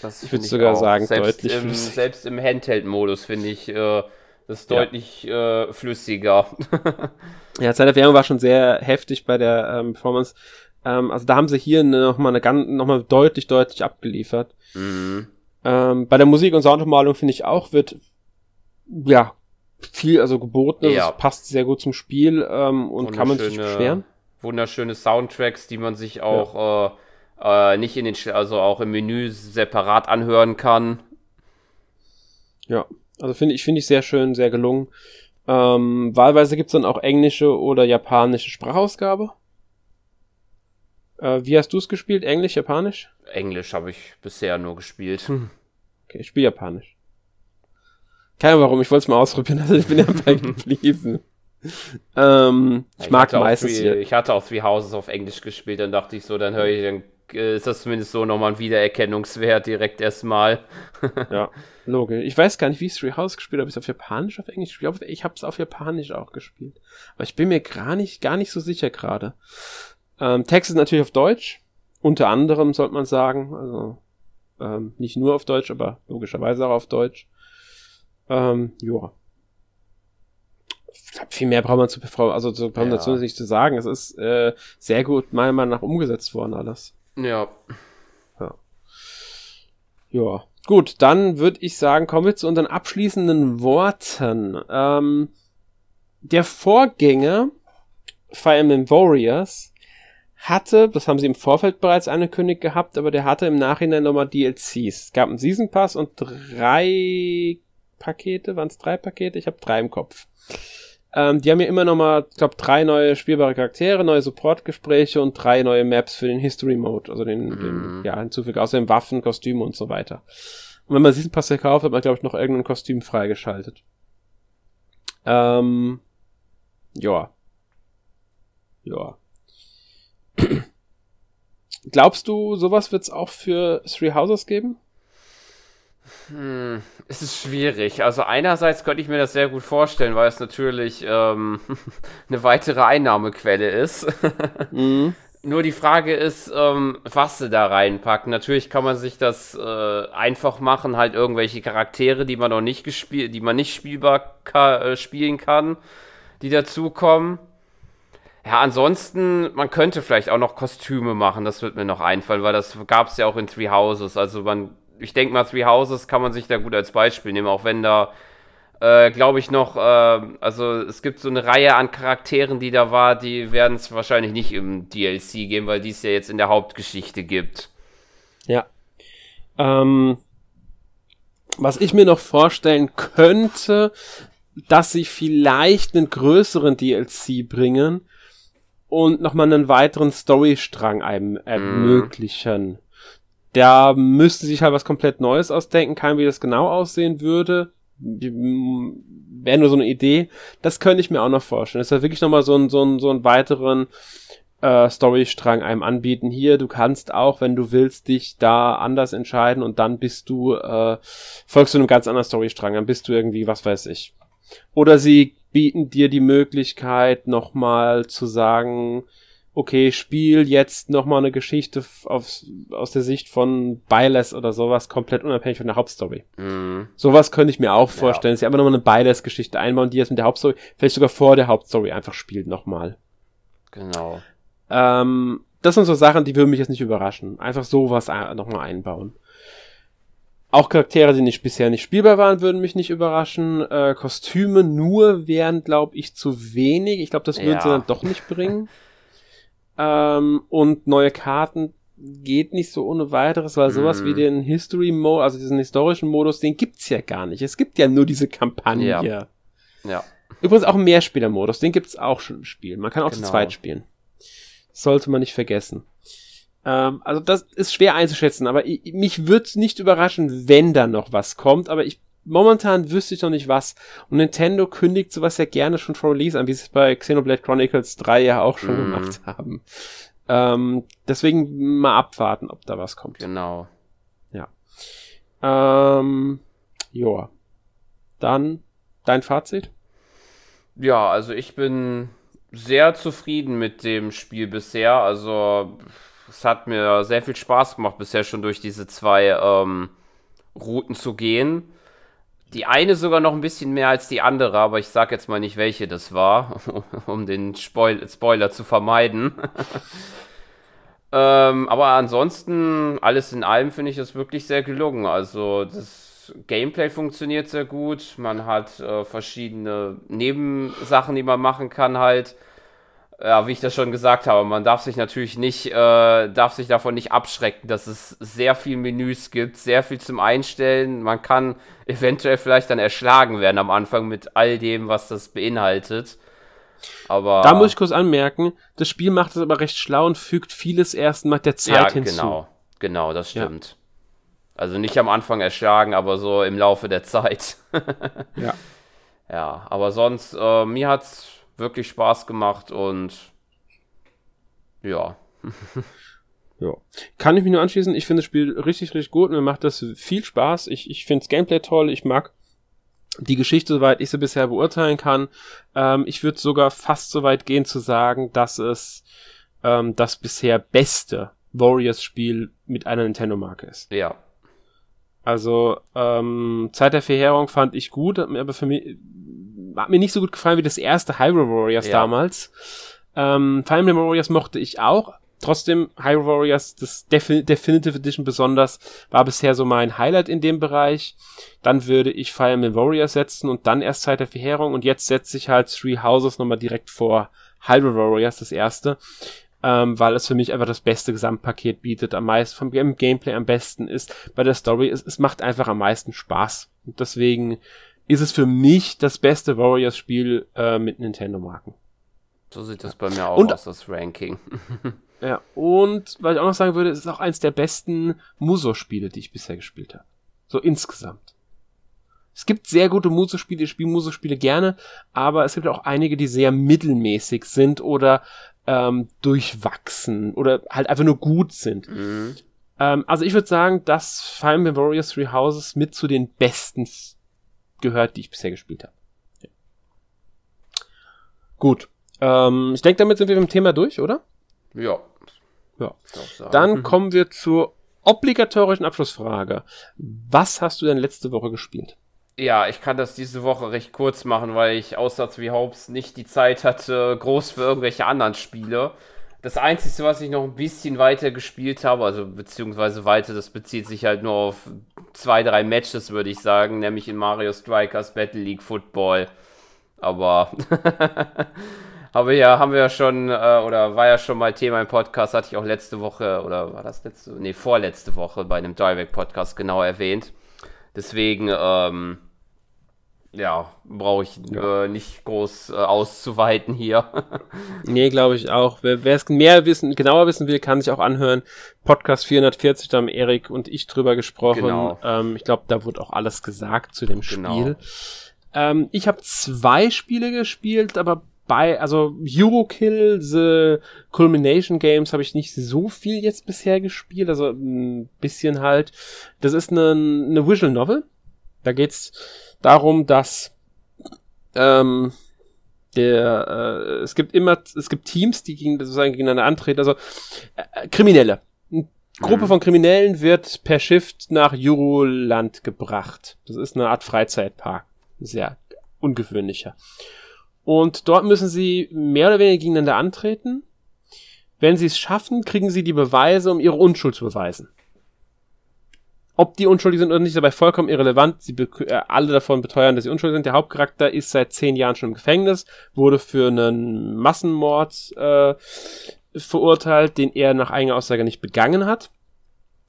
Das ich würde sogar auch. sagen, selbst deutlich im, Selbst im Handheld-Modus finde ich, äh, das ist deutlich ja. äh, flüssiger. ja, Zeit der Währung war schon sehr heftig bei der ähm, Performance. Ähm, also da haben sie hier nochmal eine ganz, nochmal deutlich, deutlich abgeliefert. Mhm. Ähm, bei der Musik und Soundmalung finde ich auch, wird ja viel also geboten. Also ja. Es passt sehr gut zum Spiel ähm, und kann man sich beschweren. Wunderschöne Soundtracks, die man sich auch ja. äh, äh, nicht in den, also auch im Menü separat anhören kann. Ja, also finde ich, finde ich sehr schön, sehr gelungen. Ähm, wahlweise gibt's dann auch englische oder japanische Sprachausgabe. Äh, wie hast du es gespielt? Englisch, Japanisch? Englisch habe ich bisher nur gespielt. Okay, ich spiele Japanisch. Keine Ahnung warum, ich wollte es mal ausprobieren, also ich bin dabei geblieben. Ähm, ich, ich mag meistens. Three, ich hatte auch Three Houses auf Englisch gespielt, dann dachte ich so, dann höre ich, dann äh, ist das zumindest so nochmal ein Wiedererkennungswert direkt erstmal. ja, logisch. Ich weiß gar nicht, wie ich Three House gespielt habe. Ich auf Japanisch, auf Englisch gespielt. Ich habe es auf Japanisch auch gespielt. Aber ich bin mir gar nicht, gar nicht so sicher gerade. Ähm, Text ist natürlich auf Deutsch. Unter anderem sollte man sagen. Also ähm, nicht nur auf Deutsch, aber logischerweise auch auf Deutsch. Ähm, ja. Viel mehr braucht man zu also zur Präsentation ja. nicht zu sagen. Es ist äh, sehr gut meiner Meinung nach umgesetzt worden alles. Ja. Ja. Ja. Gut, dann würde ich sagen, kommen wir zu unseren abschließenden Worten. Ähm, der Vorgänger Fire Emblem Warriors hatte, das haben sie im Vorfeld bereits angekündigt gehabt, aber der hatte im Nachhinein nochmal DLCs. Es gab einen Season Pass und drei Pakete, waren es drei Pakete? Ich habe drei im Kopf. Ähm, die haben ja immer noch mal, ich glaube, drei neue spielbare Charaktere, neue Supportgespräche und drei neue Maps für den History Mode, also den, mhm. den ja, hinzufügen, außerdem Waffen, Kostüme und so weiter. Und wenn man diesen Pass kauft, hat man, glaube ich, noch irgendein Kostüm freigeschaltet. Ähm, ja. Ja. Glaubst du, sowas wird es auch für Three Houses geben? Hm, es ist schwierig. Also einerseits könnte ich mir das sehr gut vorstellen, weil es natürlich ähm, eine weitere Einnahmequelle ist. mhm. Nur die Frage ist, ähm, was sie da reinpacken. Natürlich kann man sich das äh, einfach machen, halt irgendwelche Charaktere, die man noch nicht gespielt, die man nicht spielbar ka äh, spielen kann, die dazukommen. Ja, ansonsten, man könnte vielleicht auch noch Kostüme machen, das wird mir noch einfallen, weil das gab es ja auch in Three Houses. Also man ich denke mal, Three Houses kann man sich da gut als Beispiel nehmen, auch wenn da, äh, glaube ich, noch, äh, also es gibt so eine Reihe an Charakteren, die da war, die werden es wahrscheinlich nicht im DLC geben, weil die es ja jetzt in der Hauptgeschichte gibt. Ja. Ähm, was ich mir noch vorstellen könnte, dass sie vielleicht einen größeren DLC bringen und nochmal einen weiteren Storystrang einem ermöglichen. Mm Da müsste sich halt was komplett Neues ausdenken, kein wie das genau aussehen würde. Wäre nur so eine Idee. Das könnte ich mir auch noch vorstellen. Das ist ja wirklich nochmal so ein, so ein, so einen weiteren äh, Storystrang einem anbieten. Hier, du kannst auch, wenn du willst, dich da anders entscheiden und dann bist du, äh, folgst du einem ganz anderen Storystrang, dann bist du irgendwie, was weiß ich. Oder sie bieten dir die Möglichkeit, nochmal zu sagen, okay, spiel jetzt nochmal eine Geschichte auf, aus der Sicht von Byless oder sowas, komplett unabhängig von der Hauptstory. Mm. Sowas könnte ich mir auch vorstellen, ja. dass sie einfach nochmal eine Byless-Geschichte einbauen, die jetzt mit der Hauptstory, vielleicht sogar vor der Hauptstory einfach spielt nochmal. Genau. Ähm, das sind so Sachen, die würden mich jetzt nicht überraschen. Einfach sowas nochmal einbauen. Auch Charaktere, die nicht bisher nicht spielbar waren, würden mich nicht überraschen. Äh, Kostüme nur wären, glaube ich, zu wenig. Ich glaube, das würden ja. sie dann doch nicht bringen. ähm, und neue Karten geht nicht so ohne weiteres, weil sowas wie mhm. den History Mode, also diesen historischen Modus, den gibt's ja gar nicht. Es gibt ja nur diese Kampagne. Ja. ja. Übrigens auch Mehrspieler-Modus, den gibt's auch schon im Spiel. Man kann auch genau. zu zweit spielen sollte man nicht vergessen. Ähm, also das ist schwer einzuschätzen, aber ich, mich würde nicht überraschen, wenn da noch was kommt, aber ich momentan wüsste ich noch nicht was. Und Nintendo kündigt sowas ja gerne schon vor Release an, wie sie es bei Xenoblade Chronicles 3 ja auch schon mm. gemacht haben. Ähm, deswegen mal abwarten, ob da was kommt. Genau. Ja. Ähm, joa. Dann dein Fazit? Ja, also ich bin sehr zufrieden mit dem Spiel bisher. Also es hat mir sehr viel Spaß gemacht, bisher schon durch diese zwei ähm, Routen zu gehen. Die eine sogar noch ein bisschen mehr als die andere, aber ich sag jetzt mal nicht, welche das war, um den Spoil Spoiler zu vermeiden. ähm, aber ansonsten, alles in allem finde ich es wirklich sehr gelungen. Also das Gameplay funktioniert sehr gut. Man hat äh, verschiedene Nebensachen, die man machen kann halt ja, wie ich das schon gesagt habe, man darf sich natürlich nicht, äh, darf sich davon nicht abschrecken, dass es sehr viel Menüs gibt, sehr viel zum Einstellen. Man kann eventuell vielleicht dann erschlagen werden am Anfang mit all dem, was das beinhaltet. Aber da muss ich kurz anmerken, das Spiel macht es aber recht schlau und fügt vieles erst nach der Zeit ja, hinzu. Genau, genau, das stimmt. Ja. Also nicht am Anfang erschlagen, aber so im Laufe der Zeit. ja. Ja, aber sonst, äh, mir hat's wirklich Spaß gemacht und ja. ja. Kann ich mich nur anschließen. Ich finde das Spiel richtig, richtig gut. Mir macht das viel Spaß. Ich, ich finde das Gameplay toll. Ich mag die Geschichte, soweit ich sie bisher beurteilen kann. Ähm, ich würde sogar fast so weit gehen zu sagen, dass es ähm, das bisher beste Warriors-Spiel mit einer Nintendo-Marke ist. Ja. Also, ähm, Zeit der Verheerung fand ich gut, aber für mich, hat mir nicht so gut gefallen wie das erste Hyrule Warriors ja. damals. Ähm, Fire Emblem Warriors mochte ich auch. Trotzdem, Hyrule Warriors, das Defi Definitive Edition besonders, war bisher so mein Highlight in dem Bereich. Dann würde ich Fire Emblem Warriors setzen und dann erst Zeit der Verheerung und jetzt setze ich halt Three Houses nochmal direkt vor Hyrule Warriors, das erste. Ähm, weil es für mich einfach das beste Gesamtpaket bietet, am meisten vom Gameplay am besten ist, bei der Story, es, es macht einfach am meisten Spaß. Und deswegen ist es für mich das beste Warriors-Spiel äh, mit Nintendo-Marken. So sieht das bei mir auch und, aus, das Ranking. ja, und was ich auch noch sagen würde, es ist auch eins der besten Muso-Spiele, die ich bisher gespielt habe. So insgesamt. Es gibt sehr gute Muso-Spiele, ich spiele Muso-Spiele gerne, aber es gibt auch einige, die sehr mittelmäßig sind oder ähm, durchwachsen oder halt einfach nur gut sind. Mhm. Ähm, also ich würde sagen, dass Fire Emblem Warriors Three Houses mit zu den besten gehört, die ich bisher gespielt habe. Ja. Gut. Ähm, ich denke, damit sind wir mit dem Thema durch, oder? Ja. Ja. Dann mhm. kommen wir zur obligatorischen Abschlussfrage. Was hast du denn letzte Woche gespielt? Ja, ich kann das diese Woche recht kurz machen, weil ich außer wie Haupts nicht die Zeit hatte, groß für irgendwelche anderen Spiele. Das Einzige, was ich noch ein bisschen weiter gespielt habe, also beziehungsweise weiter, das bezieht sich halt nur auf zwei, drei Matches, würde ich sagen, nämlich in Mario Strikers Battle League Football. Aber aber ja, haben wir ja schon, äh, oder war ja schon mal Thema im Podcast, hatte ich auch letzte Woche, oder war das letzte, nee, vorletzte Woche bei einem Direct Podcast genau erwähnt. Deswegen, ähm, ja, brauche ich ja. äh, nicht groß äh, auszuweiten hier. nee, glaube ich auch. Wer es mehr wissen, genauer wissen will, kann sich auch anhören. Podcast 440, da haben Erik und ich drüber gesprochen. Genau. Ähm, ich glaube, da wurde auch alles gesagt zu dem genau. Spiel. Ähm, ich habe zwei Spiele gespielt, aber bei, also Eurokill, The Culmination Games habe ich nicht so viel jetzt bisher gespielt, also ein bisschen halt. Das ist eine, eine Visual Novel. Da geht's darum, dass ähm, der äh, es gibt immer es gibt Teams, die gegen, sozusagen gegeneinander antreten, also äh, Kriminelle. Eine Gruppe mhm. von Kriminellen wird per Shift nach Juroland gebracht. Das ist eine Art Freizeitpark. Sehr ungewöhnlicher. Und dort müssen sie mehr oder weniger gegeneinander antreten. Wenn sie es schaffen, kriegen sie die Beweise, um ihre Unschuld zu beweisen. Ob die unschuldig sind oder nicht, ist dabei vollkommen irrelevant. Sie äh, alle davon beteuern, dass sie unschuldig sind. Der Hauptcharakter ist seit zehn Jahren schon im Gefängnis, wurde für einen Massenmord äh, verurteilt, den er nach eigener Aussage nicht begangen hat.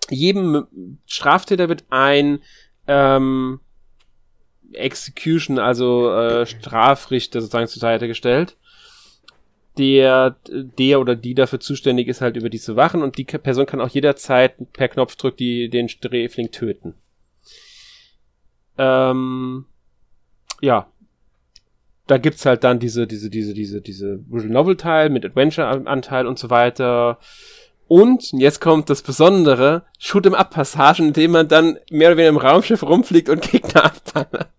Jedem Straftäter wird ein ähm, Execution, also äh, Strafrichter sozusagen zur Seite gestellt der, der oder die dafür zuständig ist, halt über die zu wachen und die Person kann auch jederzeit per Knopfdruck die, den Sträfling töten. Ähm, ja. Da gibt's halt dann diese, diese, diese, diese, diese Visual Novel Teil mit Adventure Anteil und so weiter. Und jetzt kommt das Besondere, Shoot'em Up Passagen, in dem man dann mehr oder weniger im Raumschiff rumfliegt und Gegner abballert.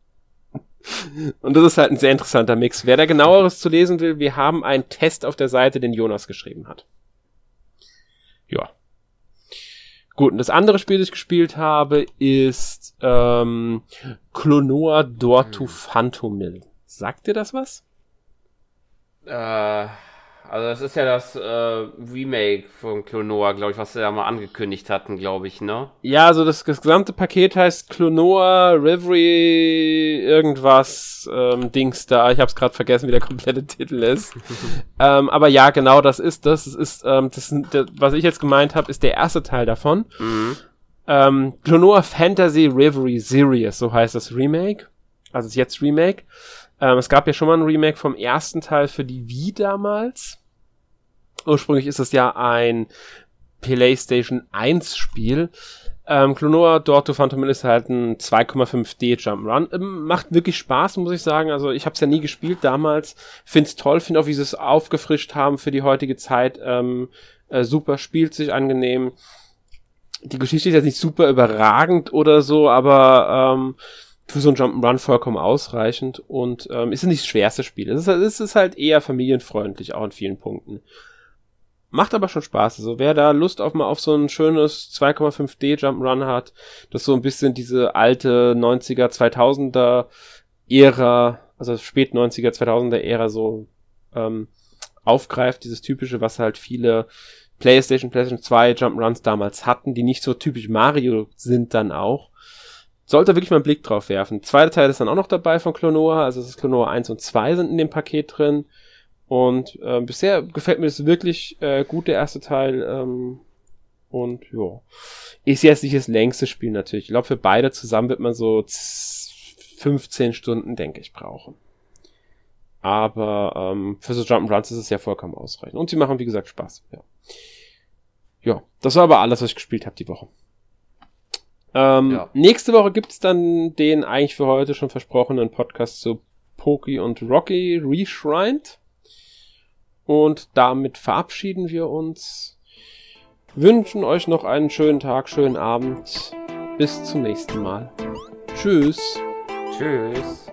Und das ist halt ein sehr interessanter Mix. Wer da genaueres zu lesen will, wir haben einen Test auf der Seite, den Jonas geschrieben hat. Ja. Gut, und das andere Spiel, das ich gespielt habe, ist ähm, Clonoa Dortu hm. Phantomil. Sagt dir das was? Äh, also das ist ja das äh, Remake von Clonoa, glaube ich, was sie ja mal angekündigt hatten, glaube ich, ne? Ja, also das, das gesamte Paket heißt Clonoa, Reverie, irgendwas, ähm, Dings da. Ich habe es gerade vergessen, wie der komplette Titel ist. ähm, aber ja, genau, das ist das. Das ist, ähm, das, das was ich jetzt gemeint habe, ist der erste Teil davon. Mhm. Ähm, Clonoa Fantasy Reverie Series, so heißt das Remake. Also ist jetzt Remake. Ähm, es gab ja schon mal ein Remake vom ersten Teil für die Wii damals. Ursprünglich ist es ja ein PlayStation 1 Spiel. Ähm, Clonoa Dorto Phantom ist halt ein 2,5D Jump'n'Run. Ähm, macht wirklich Spaß, muss ich sagen. Also ich habe es ja nie gespielt damals. Find's toll, finde auch, wie sie es aufgefrischt haben für die heutige Zeit. Ähm, äh, super, spielt sich angenehm. Die Geschichte ist jetzt nicht super überragend oder so, aber ähm, für so ein Jump'n'Run vollkommen ausreichend und ähm, ist nicht das schwerste Spiel. Es ist, ist halt eher familienfreundlich, auch in vielen Punkten. Macht aber schon Spaß. Also wer da Lust auf mal auf so ein schönes 2,5D Jump'n'Run hat, das so ein bisschen diese alte 90er, 2000er Ära, also spät 90er, 2000er Ära so ähm, aufgreift, dieses typische, was halt viele PlayStation, PlayStation 2 Jump'n'Runs damals hatten, die nicht so typisch Mario sind dann auch sollte wirklich mal einen Blick drauf werfen. Zweiter Teil ist dann auch noch dabei von Clonoa, also es ist Clonoa 1 und 2 sind in dem Paket drin. Und äh, bisher gefällt mir das wirklich äh, gut, der erste Teil. Ähm, und ja, ist jetzt nicht das längste Spiel natürlich. Ich glaube, für beide zusammen wird man so 15 Stunden, denke ich, brauchen. Aber ähm, für so Jump'n'Runs ist es ja vollkommen ausreichend. Und sie machen, wie gesagt, Spaß. Ja, ja das war aber alles, was ich gespielt habe die Woche. Ähm, ja. Nächste Woche gibt's dann den eigentlich für heute schon versprochenen Podcast zu Poki und Rocky Reshrined. Und damit verabschieden wir uns. Wünschen euch noch einen schönen Tag, schönen Abend. Bis zum nächsten Mal. Tschüss. Tschüss.